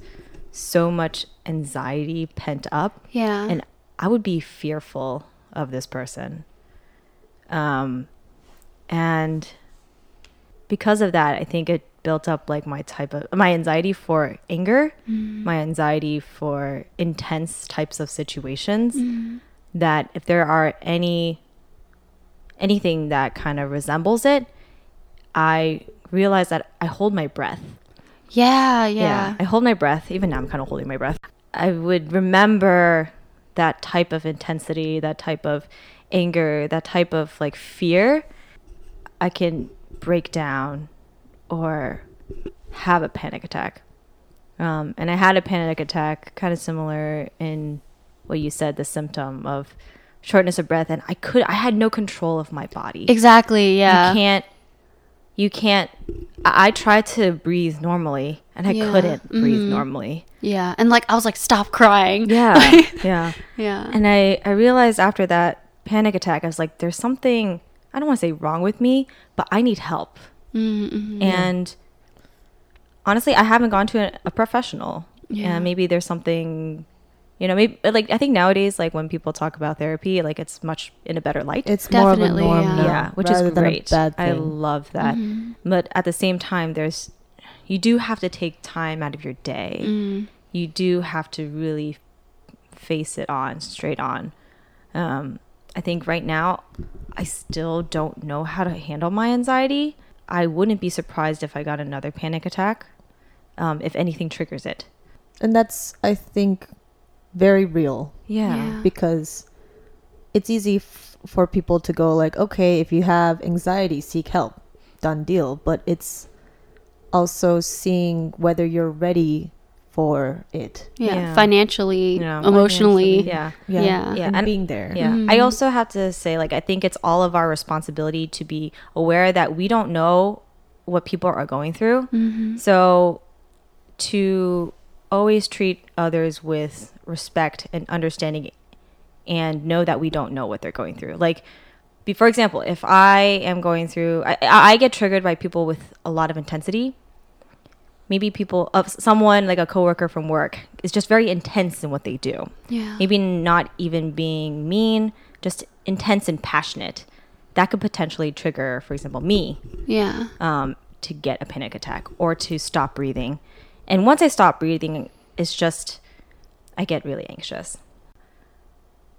so much anxiety pent up yeah. and I would be fearful of this person. Um, and because of that, I think it built up like my type of my anxiety for anger, my anxiety for intense types of situations. That if there are any anything that kind of resembles it, I realize that I hold my breath Yeah, Yeah, yeah. I hold my breath. Even now, I'm kind of holding my breath. I would remember that type of intensity, that type of anger, that type of like fear. I can break down or have a panic attack. Um, and I had a panic attack, kind of similar in what you said, the symptom of shortness of breath, and I could, I had no control of my body. Exactly, yeah. You can't, you can't. I, I tried to breathe normally, and I Yeah. couldn't breathe Mhm. normally. Yeah. And like I was like, stop crying. Yeah, yeah. yeah. And I, I realized after that panic attack, I was like, there's something, I don't want to say wrong with me, but I need help. Mm-hmm. And honestly, I haven't gone to a, a professional. Yeah. Yeah. maybe there's something, you know, maybe like I think nowadays, like when people talk about therapy, like it's much in a better light. It's more of a Definitely, norm yeah. now, yeah, which is great. bad I love that. Mm-hmm. But at the same time, there's, you do have to take time out of your day. Mm. You do have to really face it on straight on. Um, I think right now, I still don't know how to handle my anxiety. I wouldn't be surprised if I got another panic attack, um, if anything triggers it. and that's I think very real Yeah. Yeah. because it's easy f- for people to go like, okay, if you have anxiety, seek help, done deal. But it's also seeing whether you're ready for it. Yeah. Yeah. Financially, Yeah. emotionally. Yeah. Yeah. Yeah, and, and- being there. Yeah. Mhm. I also have to say, like, I think it's all of our responsibility to be aware that we don't know what people are going through. Mm-hmm. So to always treat others with respect and understanding and know that we don't know what they're going through. Like, be, for example, if I am going through, I, I I get triggered by people with a lot of intensity. Maybe people, of someone like a coworker from work is just very intense in what they do Yeah. maybe not even being mean, just intense and passionate. That could potentially trigger, for example, me Yeah. um, to get a panic attack or to stop breathing. And once I stop breathing, it's just, I get really anxious.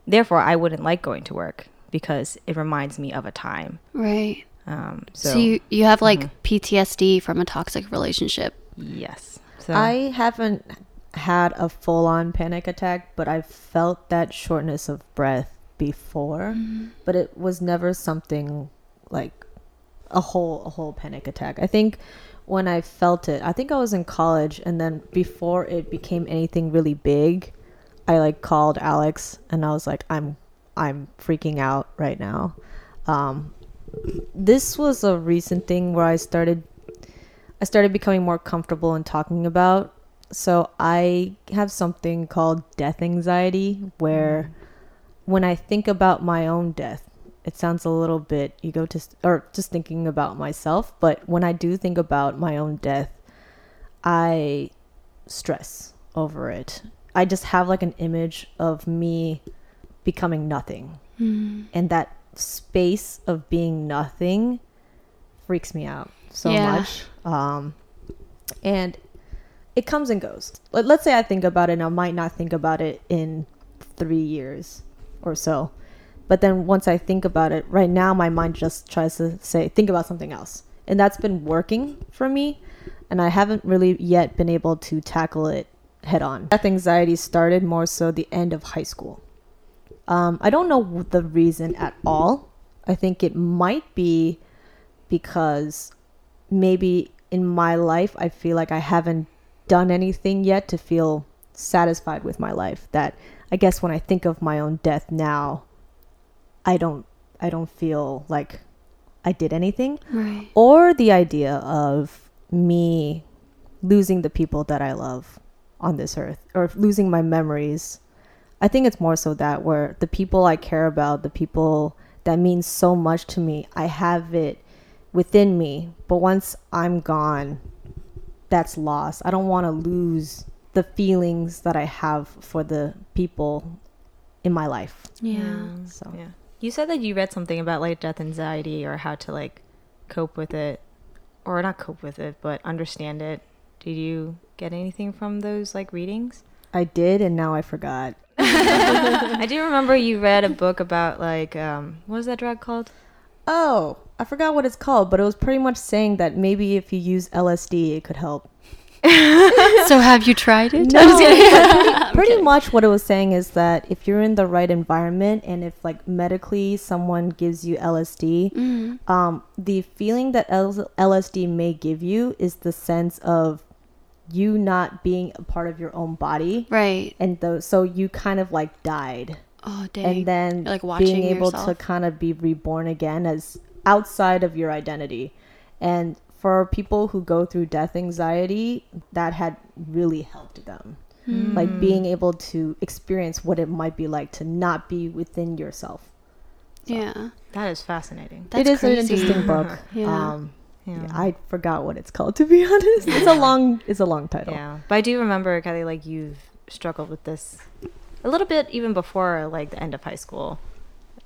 Therefore, I wouldn't like going to work because it reminds me of a time. Right. Um, So, so, you, you have like PTSD from a toxic relationship. yes. So, I haven't had a full on panic attack, but I've felt that shortness of breath before. But it was never something like a whole a whole panic attack. I think when I felt it, I think I was in college and then before it became anything really big, I like called Alex and I was like I'm I'm freaking out right now. Um this was a recent thing where I started I started becoming more comfortable in talking about. So I have something called death anxiety where when I think about my own death, it sounds a little bit egotist or just thinking about myself, but when I do think about my own death, I stress over it. I just have like an image of me becoming nothing. And that space of being nothing freaks me out so Yeah. much. Um, and it comes and goes. Let, let's say I think about it and I might not think about it in three years or so. But then once I think about it, right now my mind just tries to say, think about something else. And that's been working for me. And I haven't really yet been able to tackle it head on. Death anxiety started more so the end of high school. Um, I don't know the reason at all. I think it might be because maybe in my life I feel like I haven't done anything yet to feel satisfied with my life. That I guess when I think of my own death now, I don't I don't feel like I did anything Right. or the idea of me losing the people that I love on this earth or losing my memories. I think it's more so that where the people I care about, the people that mean so much to me, I have it within me. But once I'm gone, that's lost. I don't want to lose the feelings that I have for the people in my life. Yeah. Mm. So Yeah. You said that you read something about like death anxiety or how to like cope with it or not cope with it, but understand it. Did you get anything from those like readings? I did, and now I forgot. I do remember you read a book about like um what is that drug called? Oh, I forgot what it's called, but it was pretty much saying that maybe if you use LSD, it could help. so have you tried it? No, I'm just kidding. but pretty, pretty much what it was saying is that if you're in the right environment and if like medically someone gives you LSD, Mm. um, the feeling that L- LSD may give you is the sense of you not being a part of your own body, Right. and those so you kind of like died, Oh dang. and then You're, like, watching being able to kind of be reborn again as outside of your identity, and for people who go through death anxiety, that had really helped them Hmm. like being able to experience what it might be like to not be within yourself. yeah. That is fascinating. That's it is crazy. an interesting book. Yeah. Um, Yeah. yeah, I forgot what it's called to be honest. It's a long it's a long title. Yeah, but I do remember, Kelly, like you've struggled with this a little bit even before like the end of high school,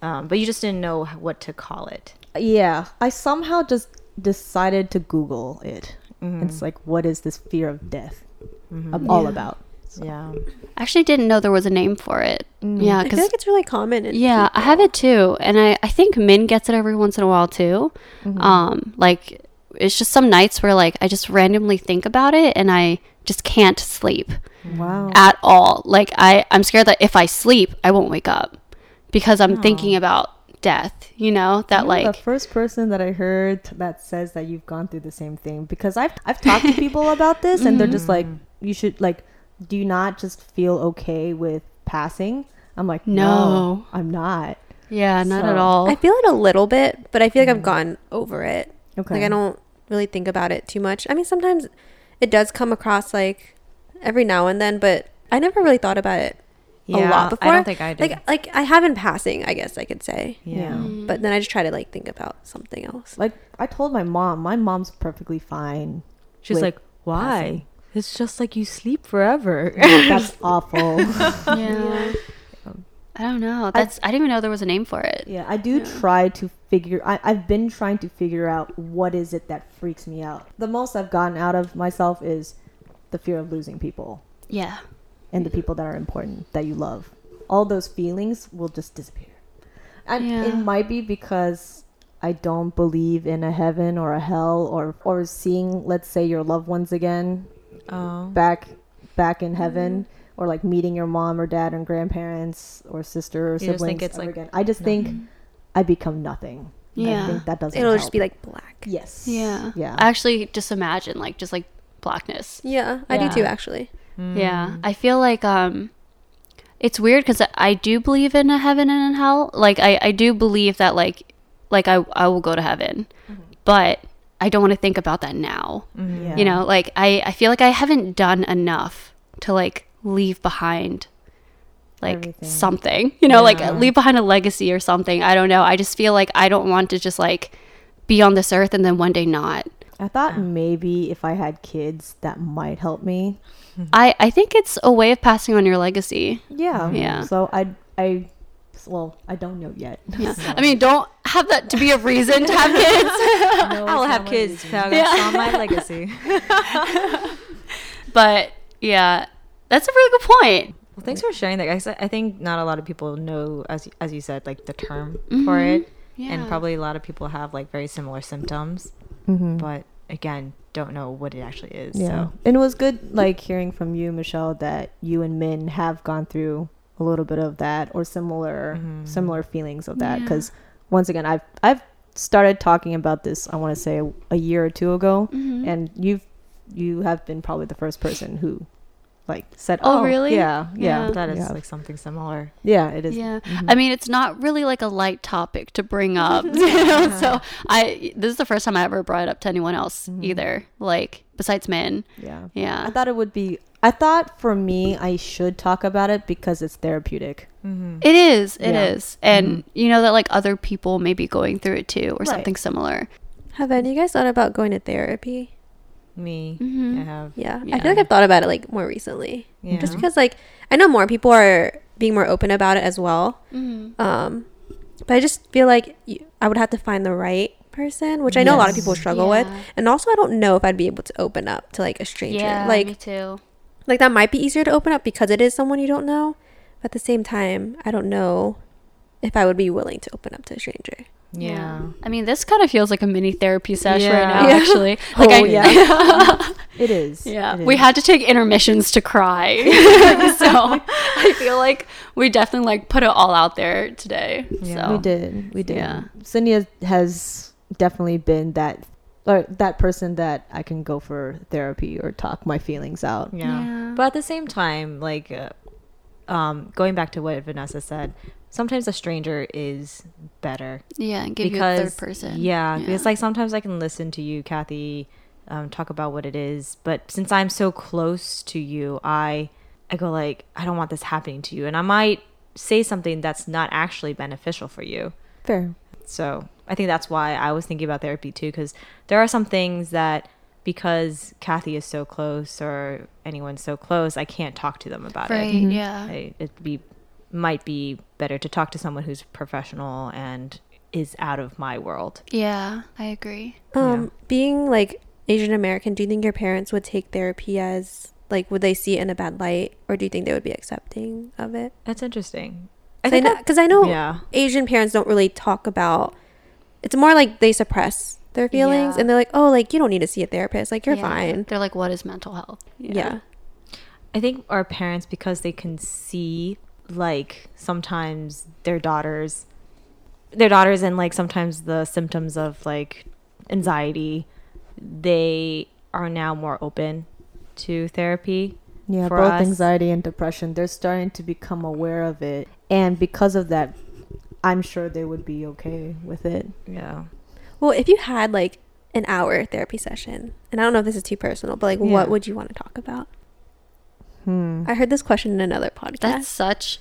um, but you just didn't know what to call it. Yeah, I somehow just decided to Google it. Mhm. It's like what is this fear of death Mhm. ab- all Yeah. about? Yeah, I actually didn't know there was a name for it. Mm. Yeah, I because feel like it's really common. In yeah, I have it too, and I I think Min gets it every once in a while too. Mm-hmm. Um, like it's just some nights where like I just randomly think about it and I just can't sleep Wow. at all. Like I I'm scared that if I sleep, I won't wake up because I'm thinking about death. You know that You're like the first person that I heard that says that you've gone through the same thing because I've I've talked to people about this and they're just like mm. you should like do you not just feel okay with passing? I'm like no, No. I'm not. yeah, not at all. I feel it a little bit, but I feel like I've mm. gotten over it. Okay. Like I don't really think about it too much. I mean, sometimes it does come across like every now and then, but I never really thought about it a lot before. I don't think I did. Like like I have in passing, I guess I could say. yeah. Mm. But then I just try to like think about something else. like I told my mom, my mom's perfectly fine. She's like, why? It's just like you sleep forever. That's awful. yeah. I don't know. That's I, didn't even know there was a name for it. yeah, I do try to figure. I, I've been trying to figure out what is it that freaks me out. The most I've gotten out of myself is the fear of losing people Yeah. And the people that are important that you love. All those feelings will just disappear. And Yeah. it might be because I don't believe in a heaven or a hell or or seeing, let's say, your loved ones again oh. back back in heaven mm-hmm. or like meeting your mom or dad and grandparents or sister or You just siblings think it's like again. I just think I become nothing. Yeah. I think that doesn't. It'll just be like black. yes. Yeah. Yeah. I actually just imagine like just like blackness. Yeah, I Yeah. do too actually. Yeah. Mm. I feel like um it's weird cuz I do believe in a heaven and a hell. Like I I do believe that like like I I will go to heaven. Mm-hmm. But I don't want to think about that now. Mm-hmm. Yeah. You know, like I I feel like I haven't done enough to like leave behind like Everything. something. You know, like leave behind a legacy or something. I don't know. I just feel like I don't want to just like be on this earth and then one day not. I thought maybe if I had kids, that might help me. I I think it's a way of passing on your legacy. Yeah. Yeah. So I I well I don't know yet. Yeah. So- I mean, don't have that to be a reason to have kids. No, I'll it's have kids. That's Yeah. on my legacy. but yeah, that's a really good point. Well, thanks for sharing that, guys. I I think not a lot of people know, as as you said, like the term for it, Yeah. and probably a lot of people have like very similar symptoms, Mhm. but again, don't know what it actually is. Yeah. So And it was good like hearing from you, Michelle, that you and Min have gone through a little bit of that or similar Mhm. similar feelings of that Yeah. because once again I've I've started talking about this I want to say a, a year or two ago Mhm. and you've you have been probably the first person who like said Oh, oh, really? yeah yeah Yeah. that is yeah. like something similar. yeah it is Yeah. Mhm. I mean, it's not really like a light topic to bring up, you know. So I this is the first time I ever brought it up to anyone else either, like besides men. yeah yeah. I thought it would be I thought for me I should talk about it because it's therapeutic Mm-hmm. It is. It Yeah. is, and you know that like other people may be going through it too, or Right. something similar. Have any of you guys thought about going to therapy? Me, Mhm. I have. Yeah. I feel like I've thought about it like more recently. Yeah. Just because like I know more people are being more open about it as well. Mm-hmm. Um, but I just feel like you, I would have to find the right person, which I know a lot of people Yes. struggle with. And also, I don't know if I'd be able to open up to like a stranger. Yeah, like, me too. like that might be easier to open up because it is someone you don't know. But at the same time, I don't know if I would be willing to open up to a stranger. Yeah. I mean, this kind of feels like a mini therapy session right now, Yeah. actually. Like, Oh, I, yeah. It is. Yeah, It we had to take intermissions to cry. so I feel like we definitely like put it all out there today. Yeah. so. We did. We did. Yeah. Cindy has definitely been that or that person that I can go for therapy or talk my feelings out. Yeah. Yeah. But at the same time, like, uh, um, going back to what Vanessa said, sometimes a stranger is better Yeah, and give because you a third person. Yeah, Yeah. because like sometimes I can listen to you, Kathy, um, talk about what it is, but since I'm so close to you, I I go like I don't want this happening to you, and I might say something that's not actually beneficial for you. Fair. So I think that's why I was thinking about therapy too, because there are some things that because Kathy is so close or anyone's so close, I can't talk to them about Right. it. Yeah. I, it'd be might be better to talk to someone who's professional and is out of my world. Yeah, I agree. Um, being like Asian American, do you think your parents would take therapy as like would they see it in a bad light, or do you think they would be accepting of it? That's interesting. I think because I know yeah. Asian parents don't really talk about. It's more like they suppress their feelings, Yeah. and they're like, "Oh, like you don't need to see a therapist. Like you're Yeah. fine." They're like, what is mental health? Yeah. I think our parents, because they can see like sometimes their daughters, their daughters, and like sometimes the symptoms of like anxiety, they are now more open to therapy. Yeah, for both us. anxiety and depression, they're starting to become aware of it. And because of that, I'm sure they would be okay with it. Yeah. Well, if you had like an hour therapy session, and I don't know if this is too personal, but like, Yeah. what would you want to talk about? Hmm. I heard this question in another podcast. That's such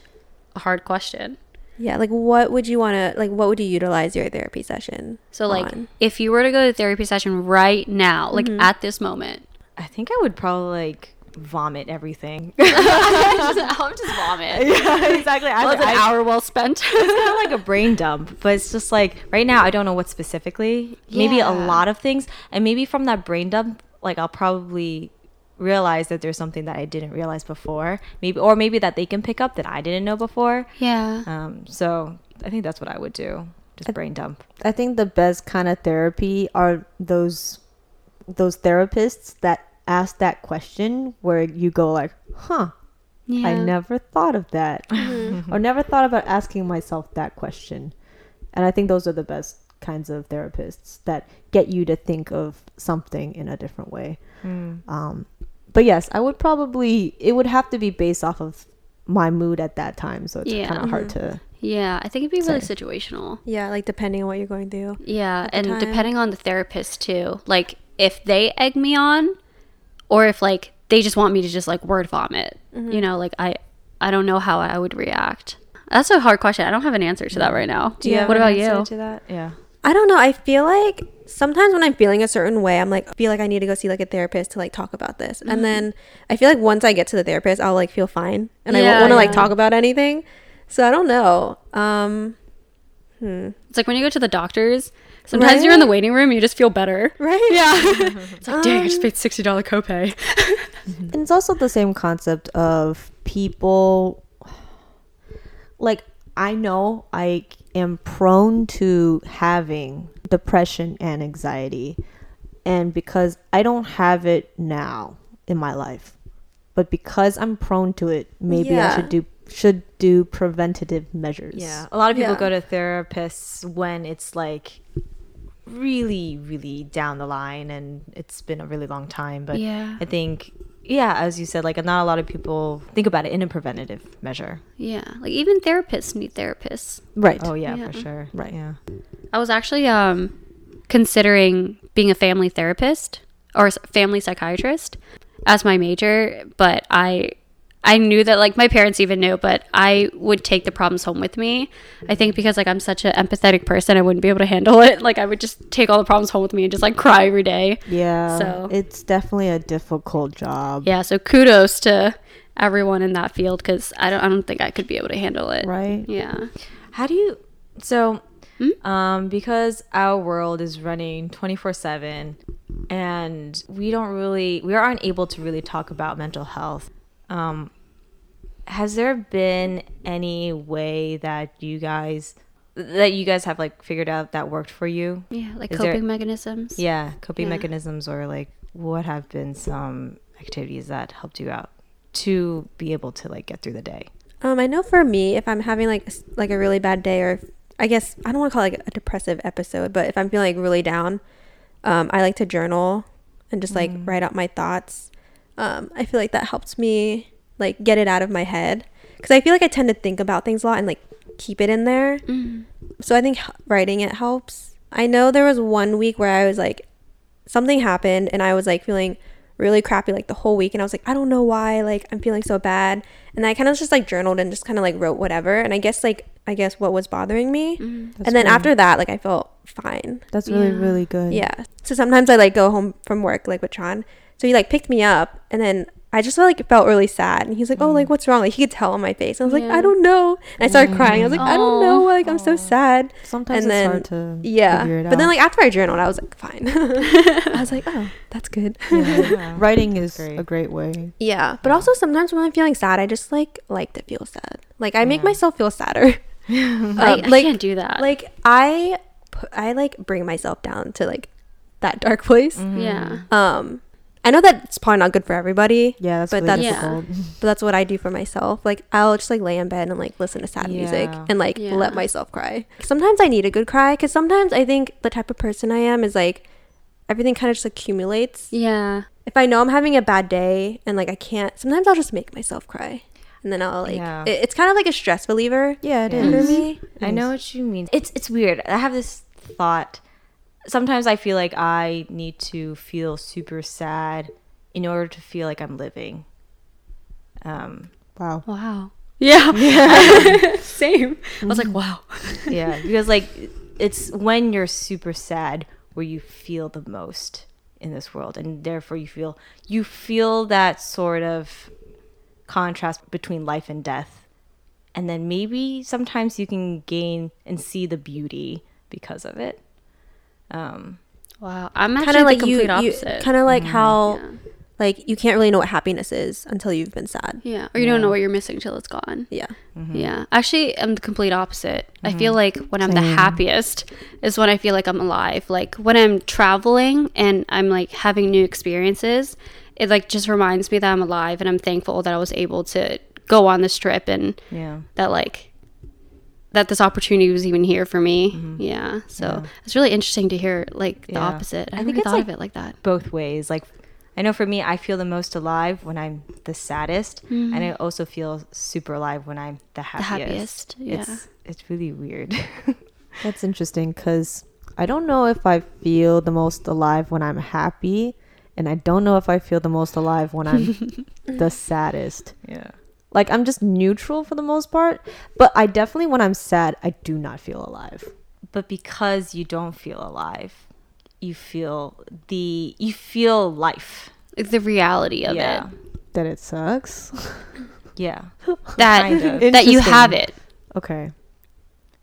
a hard question. yeah, like what would you want to like? What would you utilize your therapy session? So, like, on? if you were to go to therapy session right now, like Mhm. at this moment, I think I would probably like vomit everything. I'll just vomit. yeah, exactly. I, Well, it's an I- hour well spent. it's kind of like a brain dump, but it's just like right now I don't know what specifically. Maybe a lot of things, and maybe from that brain dump, like I'll probably realize that there's something that I didn't realize before. Maybe, or maybe that they can pick up that I didn't know before. yeah. Um, so I think that's what I would do. Just brain dump. I think the best kind of therapy are those those therapists that ask that question where you go like, "Huh, Yeah. I never thought of that." or never thought about asking myself that question. And I think those are the best kinds of therapists that get you to think of something in a different way. Um, but yes, I would probably it would have to be based off of my mood at that time, so it's Yeah. kind of hard mm-hmm. to. Yeah. I think it'd be really situational. yeah, like depending on what you're going through. Yeah, and depending on the therapist too. Like if they egg me on or if like they just want me to just like word vomit. Mm-hmm. You know, like I I don't know how I would react. That's a hard question. I don't have an answer to that mm. right now. Do you have what an about answer you? to that? Yeah. I don't know. I feel like sometimes when I'm feeling a certain way, I'm like, I feel like I need to go see like a therapist to like talk about this. Mm-hmm. And then I feel like once I get to the therapist, I'll like feel fine and I won't want to like talk about anything. So I don't know. Um, hmm. It's like when you go to the doctors, sometimes you're in the waiting room, you just feel better. Right? Yeah. it's like, dang, I just paid $60 copay. And it's also the same concept of people like I know I am prone to having depression and anxiety and because I don't have it now in my life but because I'm prone to it maybe I should do should do preventative measures. Yeah. A lot of people Yeah. go to therapists when it's like really, really down the line and it's been a really long time. But Yeah. I think, yeah, as you said, like not a lot of people think about it in a preventative measure. Yeah. Like even therapists need therapists. Right. Oh, yeah, Yeah. for sure. Right. Yeah. I was actually um, considering being a family therapist or family psychiatrist as my major, but I I knew that like my parents even knew, but I would take the problems home with me. I think because like I'm such an empathetic person, I wouldn't be able to handle it. Like I would just take all the problems home with me and just like cry every day. Yeah. So- it's definitely a difficult job. Yeah, so kudos to everyone in that field because I don't I don't think I could be able to handle it. Right? Yeah. How do you, so, Hmm? um, because our world is running 24 7 and we don't really, we aren't able to really talk about mental health. Um, has there been any way that you guys that you guys have like figured out that worked for you? Yeah, like Is coping there- mechanisms. Yeah, coping Yeah. mechanisms or like what have been some activities that helped you out to be able to like get through the day? Um, I know for me, if I'm having like like a really bad day, or if, I guess I don't want to call it like a depressive episode, but if I'm feeling like really down, um, I like to journal and just like write out my thoughts. Um, I feel like that helps me like get it out of my head because I feel like I tend to think about things a lot and like keep it in there. Mm. So I think writing it helps. I know there was one week where I was like, something happened and I was like feeling really crappy like the whole week and I was like, I don't know why, like I'm feeling so bad. And I kind of just like journaled and just kind of like wrote whatever. And I guess like, I guess what was bothering me. Mm. That's and then really- after that, like I felt fine. That's really, Yeah. really good. Yeah. So sometimes I like go home from work like with Chan. So he like picked me up and then I just like felt really sad. And he's like, Oh, like what's wrong? Like he could tell on my face. I was like, Yeah. I don't know. And I started crying. I was like, I don't know. Like I'm so sad. Sometimes And it's then- hard to Yeah. figure it But then like after I journaled, I was like, fine. I was like, oh, that's good. Yeah. writing is Great. a great way. Yeah, but also sometimes when I'm feeling sad, I just like like to feel sad. Like I make myself feel sadder. Um, I, I like can't do that. like I pu- I like bring myself down to like that dark place. yeah. Um, I know that's probably not good for everybody, Yeah, that's But really that's- difficult. but that's what I do for myself. Like I'll just like lay in bed and like listen to sad music and like Yeah. let myself cry. Sometimes I need a good cry because sometimes I think the type of person I am is like everything kind of just accumulates. Yeah. if I know I'm having a bad day and like I can't, sometimes I'll just make myself cry, and then I'll like Yeah. it- it's kind of like a stress reliever Yeah, it Yeah. is. for me. I know what you mean. It's it's weird. I have this thought. Sometimes I feel like I need to feel super sad in order to feel like I'm living. Um, Wow. Wow. Yeah. Same. I was like, wow. yeah, because like it's when you're super sad where you feel the most in this world, and therefore you feel you feel that sort of contrast between life and death, and then maybe sometimes you can gain and see the beauty because of it. Um, Wow. I'm Kind actually of like the you, complete you opposite. kind of like mm. how yeah. like you can't really know what happiness is until you've been sad. yeah. Or you don't know what you're missing till it's gone. Yeah, mm-hmm. Yeah. Actually, I'm the complete opposite. I feel mm-hmm. like when I'm the happiest is when I feel like I'm alive. Like when I'm traveling and I'm like having new experiences, it like just reminds me that I'm alive and I'm thankful that I was able to go on this trip and yeah. that like that this opportunity was even here for me. Mm-hmm. Yeah. So Yeah. it's really interesting to hear like the Yeah. opposite. I, I I think never it's, thought like, of it like that. both ways. Like, I know for me, I feel the most alive when I'm the saddest, and mm-hmm. I also feel super alive when I'm the happiest. happiest, yeah. It's it's really weird. That's interesting because I don't know if I feel the most alive when I'm happy, and I don't know if I feel the most alive when I'm the saddest. yeah. Like I'm just neutral for the most part, but I definitely when I'm sad, I do not feel alive. But because you don't feel alive, you feel the you feel life. Like the reality of yeah. it. That it sucks. Yeah. That Kind of. that you have it. okay,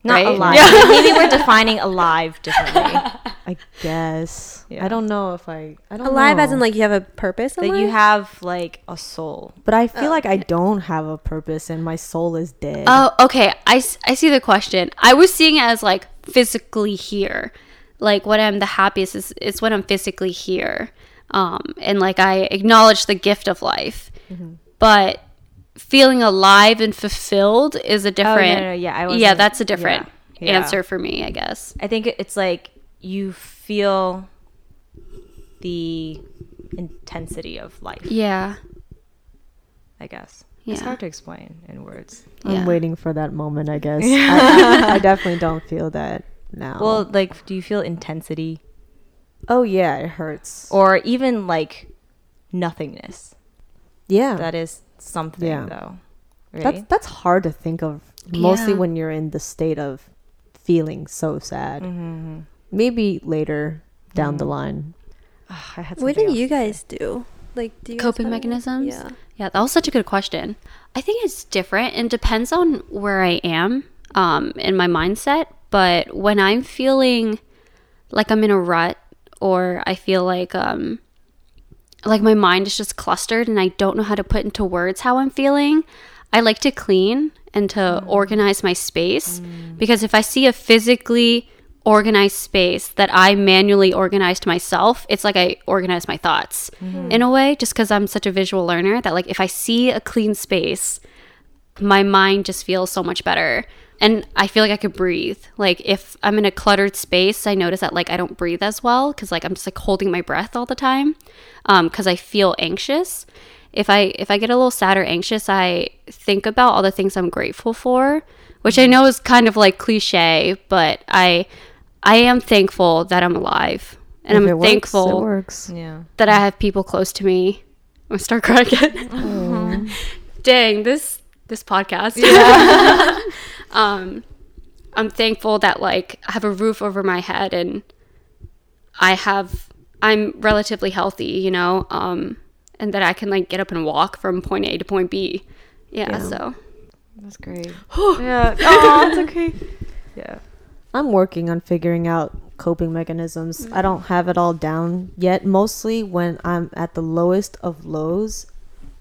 Not Right? alive. Yeah. Maybe we're defining alive differently. I guess. Yeah. I don't know if I. I don't alive as in like you have a purpose. In that you have like a soul. But I feel like I don't have a purpose, and my soul is dead. Oh, okay. I I see the question. I was seeing it as like physically here. Like when I'm the happiest is, is when I'm physically here. Um, and like I acknowledge the gift of life. But feeling alive and fulfilled is a oh, different. no, no, yeah, I yeah, that's a different yeah, yeah. answer for me, I guess. I think it's like you feel the intensity of life. Yeah. I guess it's hard to explain in words. I'm yeah. waiting for that moment. I guess. I, I definitely don't feel that now. Well, like, do you feel intensity oh yeah, it hurts. or even like nothingness? yeah, That is something, Yeah. though. Right? that's that's hard to think of. Mostly Yeah. when you're in the state of feeling so sad. mm-hmm. Maybe later down the line. I had What do you to say. guys do? Like do you Coping have- mechanisms? Yeah. Yeah, that was such a good question. I think it's different and depends on where I am um, in my mindset. But when I'm feeling like I'm in a rut or I feel like um, like my mind is just clustered and I don't know how to put into words how I'm feeling, I like to clean and to Mm. organize my space because if I see a physically organized space that I manually organized myself, it's like I organize my thoughts Mm-hmm. in a way just because I'm such a visual learner that like if I see a clean space, my mind just feels so much better and i feel like i could breathe like if i'm in a cluttered space i notice that like i don't breathe as well because like i'm just like holding my breath all the time um, because i feel anxious if i if i get a little sad or anxious i think about all the things i'm grateful for which i mm-hmm. know is kind of like cliche but i i am thankful that i'm alive and If i'm it works, thankful It works. That I have people close to me. I'm gonna start crying again. Oh. Dang, this this podcast. um, I'm thankful that like I have a roof over my head and I have I'm relatively healthy, you know, um, and that I can like get up and walk from point A to point B. Yeah, so That's great. yeah. Oh, it's okay. Yeah. I'm working on figuring out coping mechanisms. I don't have it all down yet. Mostly when I'm at the lowest of lows,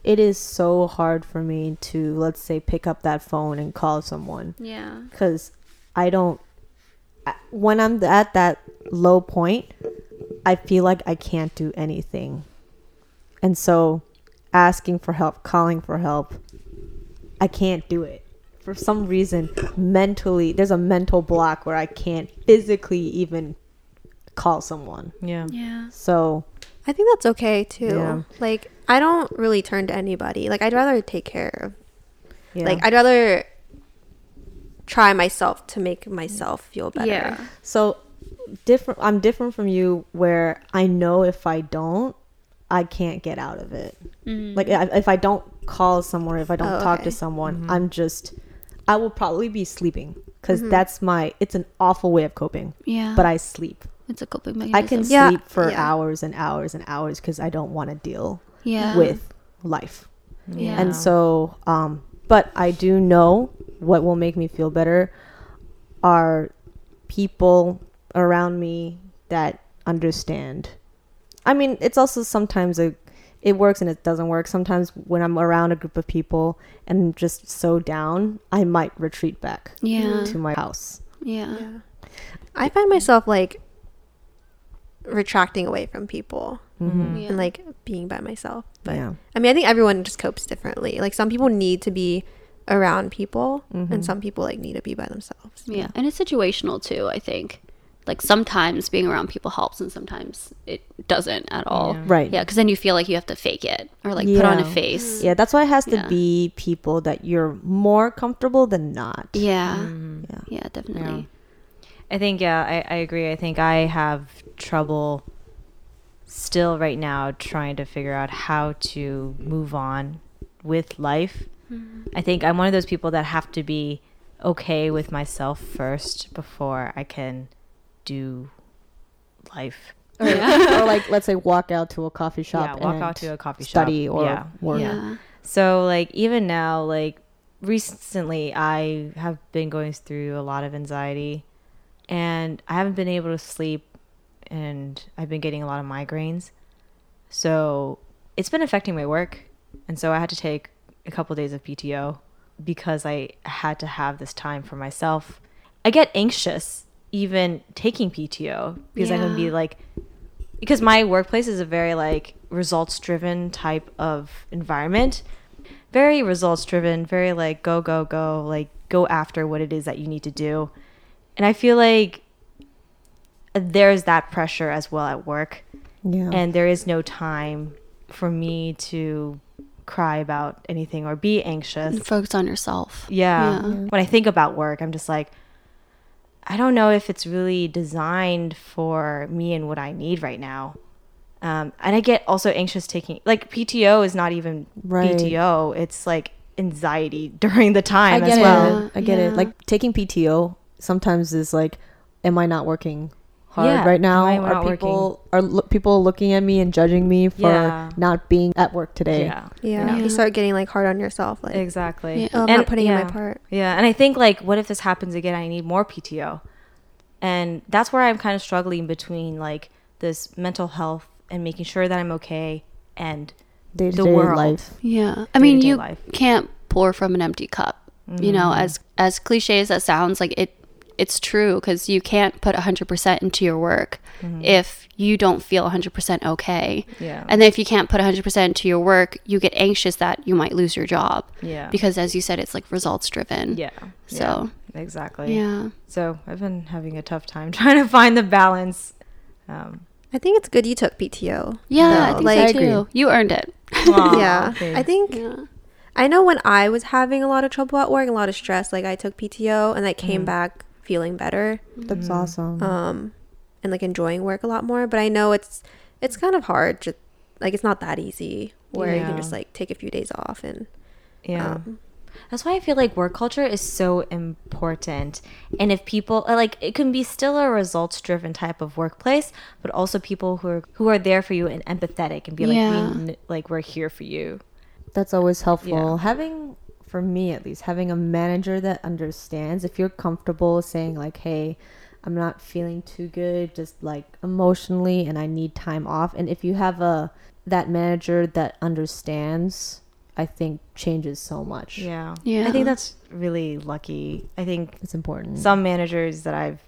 it is so hard for me to, let's say, pick up that phone and call someone yeah, because I don't. I- When I'm at that low point, I feel like I can't do anything. And so asking for help, calling for help, I can't do it. For some reason, mentally, there's a mental block where I can't physically even call someone. Yeah. yeah, So, I think that's okay too. Yeah. Like I don't really turn to anybody. Like I'd rather take care of. yeah. Like I'd rather try myself to make myself feel better. yeah, So different I'm different from you where I know if I don't I can't get out of it. Mm-hmm. Like if if I don't call someone, if I don't Oh, talk okay. to someone, mm-hmm. I'm just I will probably be sleeping cuz mm-hmm. that's my it's an awful way of coping. yeah. But I sleep. It's a coping mechanism. I can. Yeah, sleep for yeah. hours and hours and hours cuz I don't want to deal yeah, with life. yeah, And so, um, but I do know what will make me feel better are people around me that understand. I mean, it's also sometimes a it works and it doesn't work. Sometimes when I'm around a group of people and I'm just so down, I might retreat back yeah, to my house. yeah, Yeah. I find myself like retracting away from people Mm-hmm. yeah. and like being by myself. But yeah. I mean, I think everyone just copes differently. Like some people need to be around people Mhm. and some people like need to be by themselves. Yeah, and it's situational too, I think. Like sometimes being around people helps and sometimes it doesn't at all. Yeah. Right. Yeah, because then you feel like you have to fake it or like put on a face. Yeah, that's why it has to Yeah. be people that you're more comfortable than not. Yeah. Mm-hmm. Yeah. Yeah, definitely. I think yeah, I, I agree. I think I have trouble still right now trying to figure out how to move on with life. Mm-hmm. I think I'm one of those people that have to be okay with myself first before I can do life. Oh, or, or like let's say walk out to a coffee shop yeah, walk out to a coffee study shop. or yeah. work. Yeah. So like even now, like recently, I have been going through a lot of anxiety, and I haven't been able to sleep, and I've been getting a lot of migraines. So it's been affecting my work, and so I had to take a couple days of PTO because I had to have this time for myself. I get anxious even taking PTO because I can be like because my workplace is a very like results driven type of environment very results driven very like go go go like go after what it is that you need to do and i feel like there's that pressure as well at work Yeah. and there is no time for me to cry about anything or be anxious And focus on yourself. yeah. Yeah. When I think about work, I'm just like, I don't know if it's really designed for me and what I need right now. Um, and I get also anxious taking like PTO is not even Right. PTO. It's like anxiety during the time I get as it. well. I get Yeah. it. Like taking PTO sometimes is like, am I not working hard Yeah, right now? am I are not people are lo- people looking at me and judging me for Yeah. not being at work today? Yeah. Yeah. Yeah. You start getting like hard on yourself. Like, Exactly. Yeah. oh, I'm And- not putting in my part. Yeah, and I think like, what if this happens again? I need more PTO, and that's where I'm kind of struggling between like this mental health and making sure that I'm okay, and Day to The day world. life. Yeah. I mean, Day-to-day you life. can't pour from an empty cup. You know, Mm-hmm. as as cliche as that sounds, like it it's true because you can't put 100% into your work if you don't feel 100% okay. Mm-hmm. Yeah. And then if you can't put 100% into your work, you get anxious that you might lose your job. Yeah. Because as you said, it's like results driven. Yeah. So, yeah, exactly. yeah. So I've been having a tough time trying to find the balance. Um, I think it's good you took PTO. Yeah, I though. think like, so too. You earned it. aw, yeah. okay. I think Yeah. I know when I was having a lot of trouble at work, a lot of stress, like I took PTO and I came back feeling better. That's awesome. Um and like enjoying work a lot more, but I know it's it's kind of hard just like it's not that easy where you can just like take a few days off and yeah. um, That's why I feel like work culture is so important. And if people uh, like it can be still a results driven type of workplace, but also people who are who are there for you and empathetic and be like Yeah. we, like we're here for you. That's always helpful. Yeah. Having, for me at least, having a manager that understands. If you're comfortable saying like, "Hey, I'm not feeling too good, just like emotionally, and I need time off," and if you have a that manager that understands, I think changes so much. Yeah. Yeah. I think that's really lucky. I think it's important. some managers that I've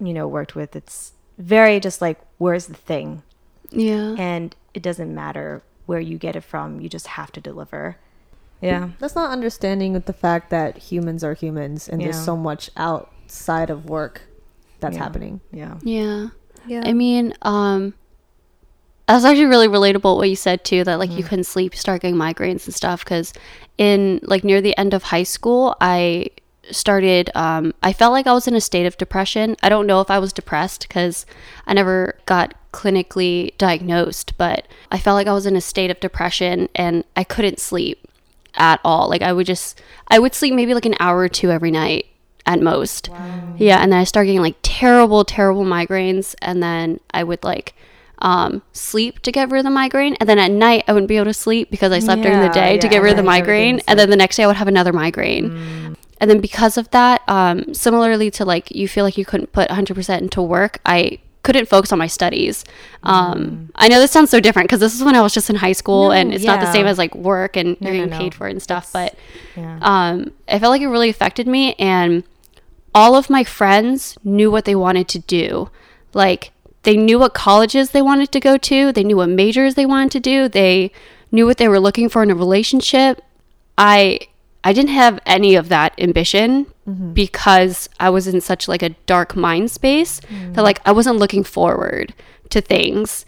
you know worked with it's very just like where's the thing Yeah. and it doesn't matter where you get it from you just have to deliver yeah That's not understanding with the fact that humans are humans, and there's so much outside of work that's Yeah. happening. yeah Yeah. yeah. I mean, um, that's actually really relatable what you said too. That like you couldn't sleep, start getting migraines and stuff. Because in like near the end of high school, I started. Um, I felt like I was in a state of depression. I don't know if I was depressed because I never got clinically diagnosed, but I felt like I was in a state of depression and I couldn't sleep at all. Like I would just, I would sleep maybe like an hour or two every night at most. Yeah, and then I started getting like terrible, terrible migraines, and then I would like um, sleep to get rid of the migraine, and then at night I wouldn't be able to sleep because I slept during the Yeah, day to get rid of the migraine, and then the next day I would have another migraine. And then because of that, um, similarly to like you feel like you couldn't put 100% into work, I couldn't focus on my studies. Um, I know this sounds so different because this is when I was just in high school No, and it's not the same as like work and No, you're no, getting no. paid for it and stuff. But yeah um, I felt like it really affected me, and all of my friends knew what they wanted to do. Like they knew what colleges they wanted to go to, they knew what majors they wanted to do, they knew what they were looking for in a relationship. I I didn't have any of that ambition Mm-hmm. because I was in such like a dark mind space that mm. like I wasn't looking forward to things.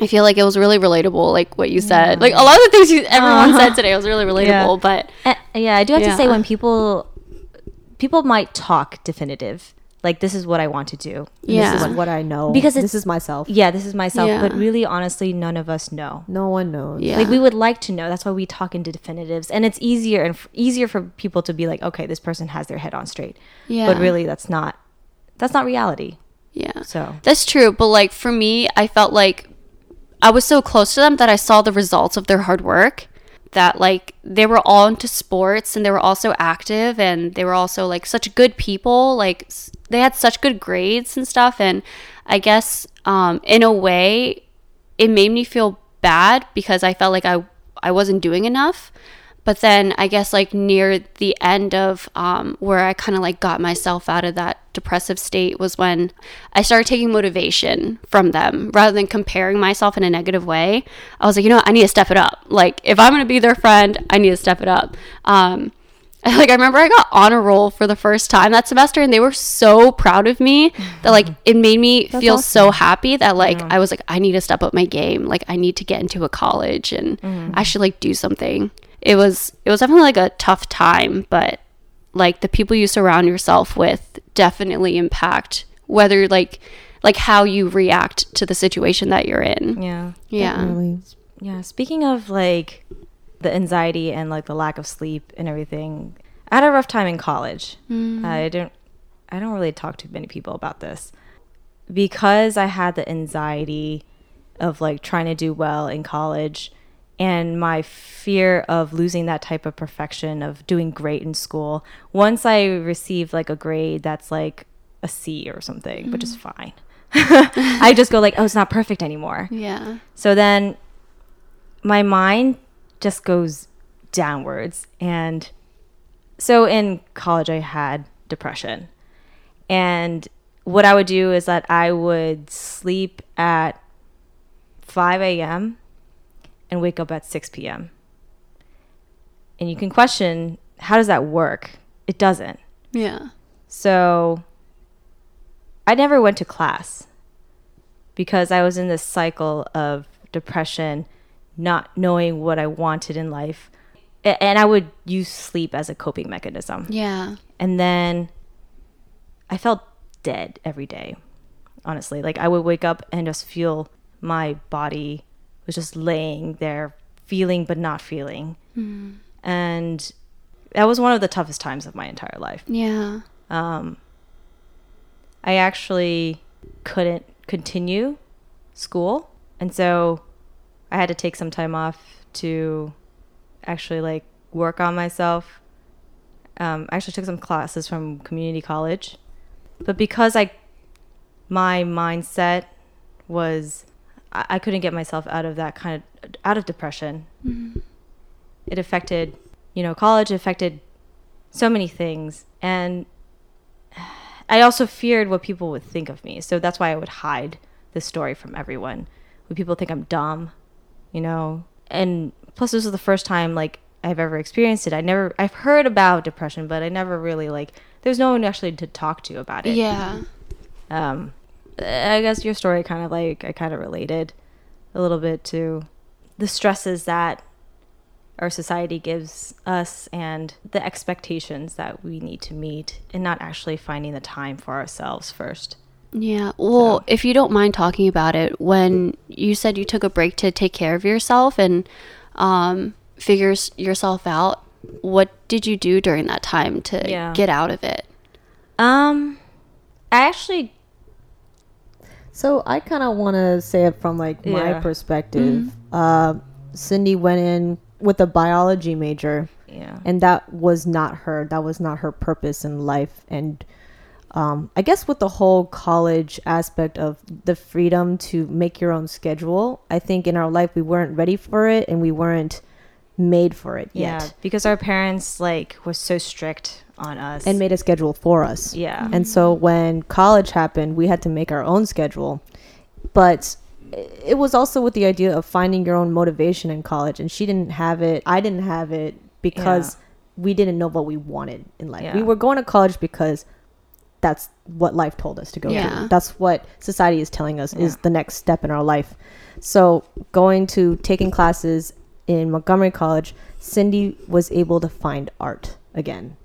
I feel like it was really relatable, like what you said. Like a lot of the things you, everyone said uh-huh. today was really relatable, but Uh, yeah i do have to say when people people might talk definitive like this is what i want to do Yeah. This is what I know Because this is myself. yeah this is myself Yeah. but really honestly none of us know No one knows. Yeah. like we would like to know that's why we talk into definitives and it's easier and f- easier for people to be like okay this person has their head on straight yeah. but really that's not that's not reality yeah. so That's true, but like for me, I felt like I was so close to them that I saw the results of their hard work. That like they were all into sports and they were also active and they were also like such good people. Like they had such good grades and stuff. And I guess um, in a way, it made me feel bad because I felt like I I wasn't doing enough. But then I guess like near the end of um, where I kind of like got myself out of that depressive state was when I started taking motivation from them rather than comparing myself in a negative way. I was like, you know, what? I need to step it up. Like if I'm gonna be their friend, I need to step it up. Um, like I remember I got honor roll for the first time that semester, and they were so proud of me that like it made me feel so happy that like I was like I need to step up my game. Like I need to get into a college, and I should like do something. It was it was definitely like a tough time, but like the people you surround yourself with definitely impact whether like like how you react to the situation that you're in. yeah Yeah. Really. Yeah, speaking of like the anxiety and like the lack of sleep and everything, I had a rough time in college. Mm. I don't I don't really talk to many people about this. Because I had the anxiety of like trying to do well in college and my fear of losing that type of perfection of doing great in school. Once I receive like a grade that's like a C or something, which is mm. fine. I just go like, "Oh, it's not perfect anymore." Yeah. So then my mind just goes downwards and so in college, I had depression. And what I would do is that I would sleep at 5 a.m. and wake up at 6 p.m. And you can question how does that work? It doesn't. Yeah. So I never went to class because I was in this cycle of depression, not knowing what I wanted in life. And I would use sleep as a coping mechanism. Yeah. And then I felt dead every day, honestly. Like I would wake up and just feel my body was just laying there, feeling but not feeling. And that was one of the toughest times of my entire life Yeah. um, I actually couldn't continue school. And so I had to take some time off to actually like work on myself. Um, I actually took some classes from community college. But because I, my mindset was, I, I couldn't get myself out of that kind of, out of depression. It affected, you know, college affected so many things. And I also feared what people would think of me. So that's why I would hide the story from everyone. Would people think I'm dumb? You know? And plus this was the first time like I've ever experienced it. I never I've heard about depression, but I never really like there's no one actually to talk to about it. Yeah. Um I guess your story kind of like I kind of related a little bit to the stresses that our society gives us and the expectations that we need to meet and not actually finding the time for ourselves first. Yeah. Well, if you don't mind talking about it, when you said you took a break to take care of yourself and um, figure yourself out, what did you do during that time to Yeah. get out of it? Um I actually So I kind of want to say it from like my Yeah. perspective. Uh, Cindy went in with a biology major, yeah. and that was not her. That was not her purpose in life. And um, I guess with the whole college aspect of the freedom to make your own schedule, I think in our life we weren't ready for it, and we weren't made for it Yeah, yet, because our parents like were so strict on us. and made a schedule for us. yeah. And so when college happened, we had to make our own schedule. But it was also with the idea of finding your own motivation in college. And she didn't have it. I didn't have it because we didn't know what we wanted in life. We were going to college because that's what life told us to go Yeah. to. That's what society is telling us is the next step in our life. So going to taking classes in Montgomery College, Cindy was able to find art again.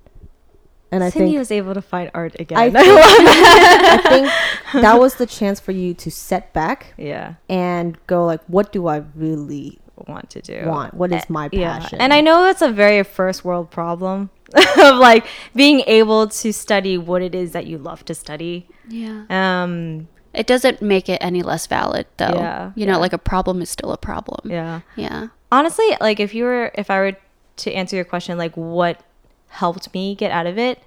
And I Cindy think was able to find art again. I think, I think that was the chance for you to set back yeah. and go like, what do I really want to do. want? What is Eh, my yeah. passion? And I know that's a very first world problem of like being able to study what it is that you love to study. Yeah. Um It doesn't make it any less valid, though. Yeah, You know, yeah. like a problem is still a problem. yeah. Yeah. Honestly, like if you were if I were to answer your question like what helped me get out of it,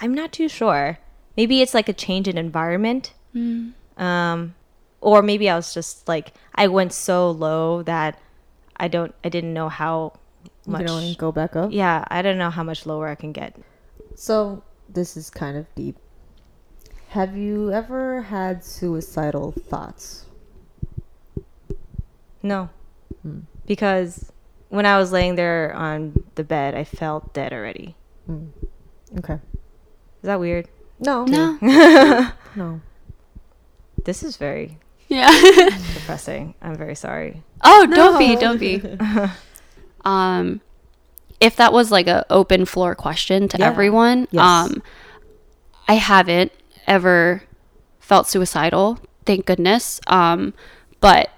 I'm not too sure. Maybe it's like a change in environment. Um or maybe I was just like I went so low that I don't I didn't know how much you much know, and go back up. Yeah, I don't know how much lower I can get. So this is kind of deep. Have you ever had suicidal thoughts? No. Hmm. Because when I was laying there on the bed, I felt dead already. Hmm. Okay. Is that weird? No. No. No. This is very Yeah. depressing. I'm very sorry. oh, don't be, don't be. um, if that was like a open floor question to Yeah. everyone, Yes. um, I haven't ever felt suicidal, thank goodness. Um, but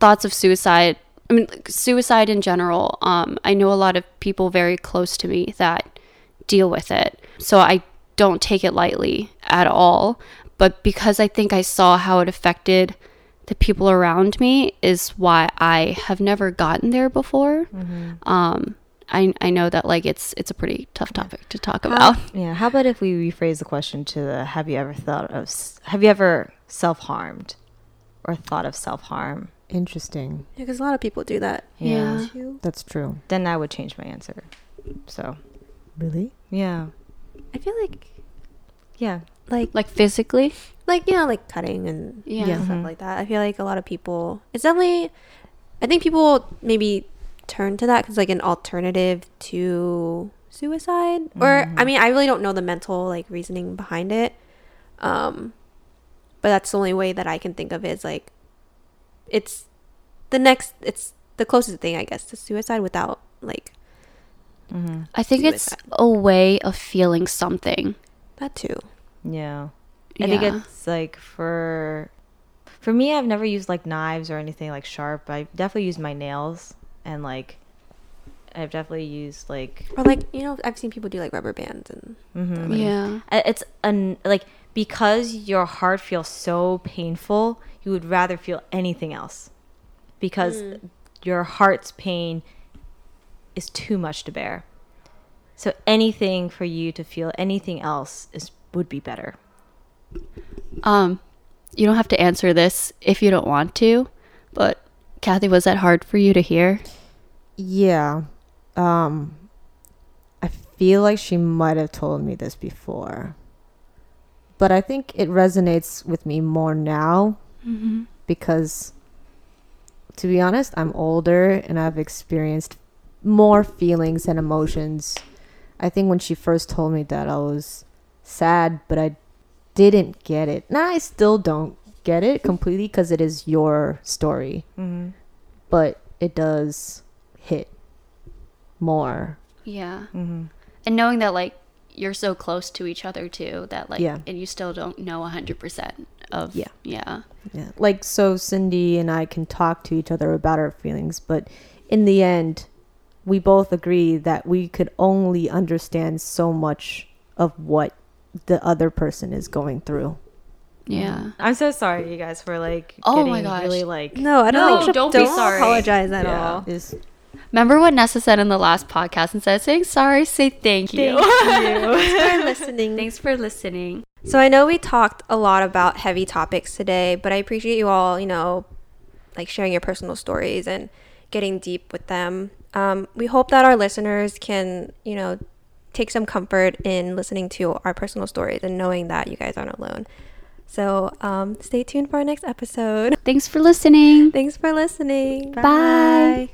thoughts of suicide, I mean, like, suicide in general, um, I know a lot of people very close to me that deal with it. So I don't take it lightly at all. But because I think I saw how it affected the people around me, is why I have never gotten there before. Um, I, I know that like it's it's a pretty tough topic to talk about. Yeah. How about if we rephrase the question to the Have you ever thought of Have you ever self harmed or thought of self harm? Interesting. because a lot of people do that Yeah. too. That's true. Then I would change my answer. So Really? Yeah. I feel like Yeah. like Like physically? like you know like cutting and Yeah. Yeah. stuff like that. I feel like a lot of people. It's definitely. I think people maybe turn to that because like an alternative to suicide, or I mean, I really don't know the mental like reasoning behind it. Um, but that's the only way that I can think of is like, it's the next. It's the closest thing I guess to suicide without like Mm-hmm. I think it's a way of feeling something. that too. Yeah. I think it's like for for me I've never used like knives or anything like sharp. I definitely use my nails and like I've definitely used like Or like you know, I've seen people do like rubber bands and mm-hmm. Yeah. It's an like because your heart feels so painful, you would rather feel anything else because your heart's pain is too much to bear. So anything for you to feel anything else is would be better. Um, you don't have to answer this if you don't want to, but Kathy, was that hard for you to hear? Yeah. Um I feel like she might have told me this before. But I think it resonates with me more now because to be honest, I'm older and I've experienced more feelings and emotions. I think when she first told me that I was sad, but I didn't get it. Now I still don't get it completely because it is your story, Mm-hmm. but it does hit more. Yeah. Mm-hmm. And knowing that like you're so close to each other too, that like Yeah. and you still don't know hundred percent of Yeah. yeah. Yeah. Like so Cindy and I can talk to each other about our feelings, but in the end we both agree that we could only understand so much of what the other person is going through. Yeah. I'm so sorry, you guys, for like Oh my gosh. really like no, I don't No, think she- don't be sorry. apologize at Yeah. all. Is Remember what Nessa said in the last podcast and said saying sorry, say thank you. Thanks for listening. Thanks for listening. So I know we talked a lot about heavy topics today, but I appreciate you all, you know, like sharing your personal stories and getting deep with them. Um, we hope that our listeners can, you know, take some comfort in listening to our personal stories and knowing that you guys aren't alone. So um, stay tuned for our next episode. Thanks for listening. Thanks for listening. Bye.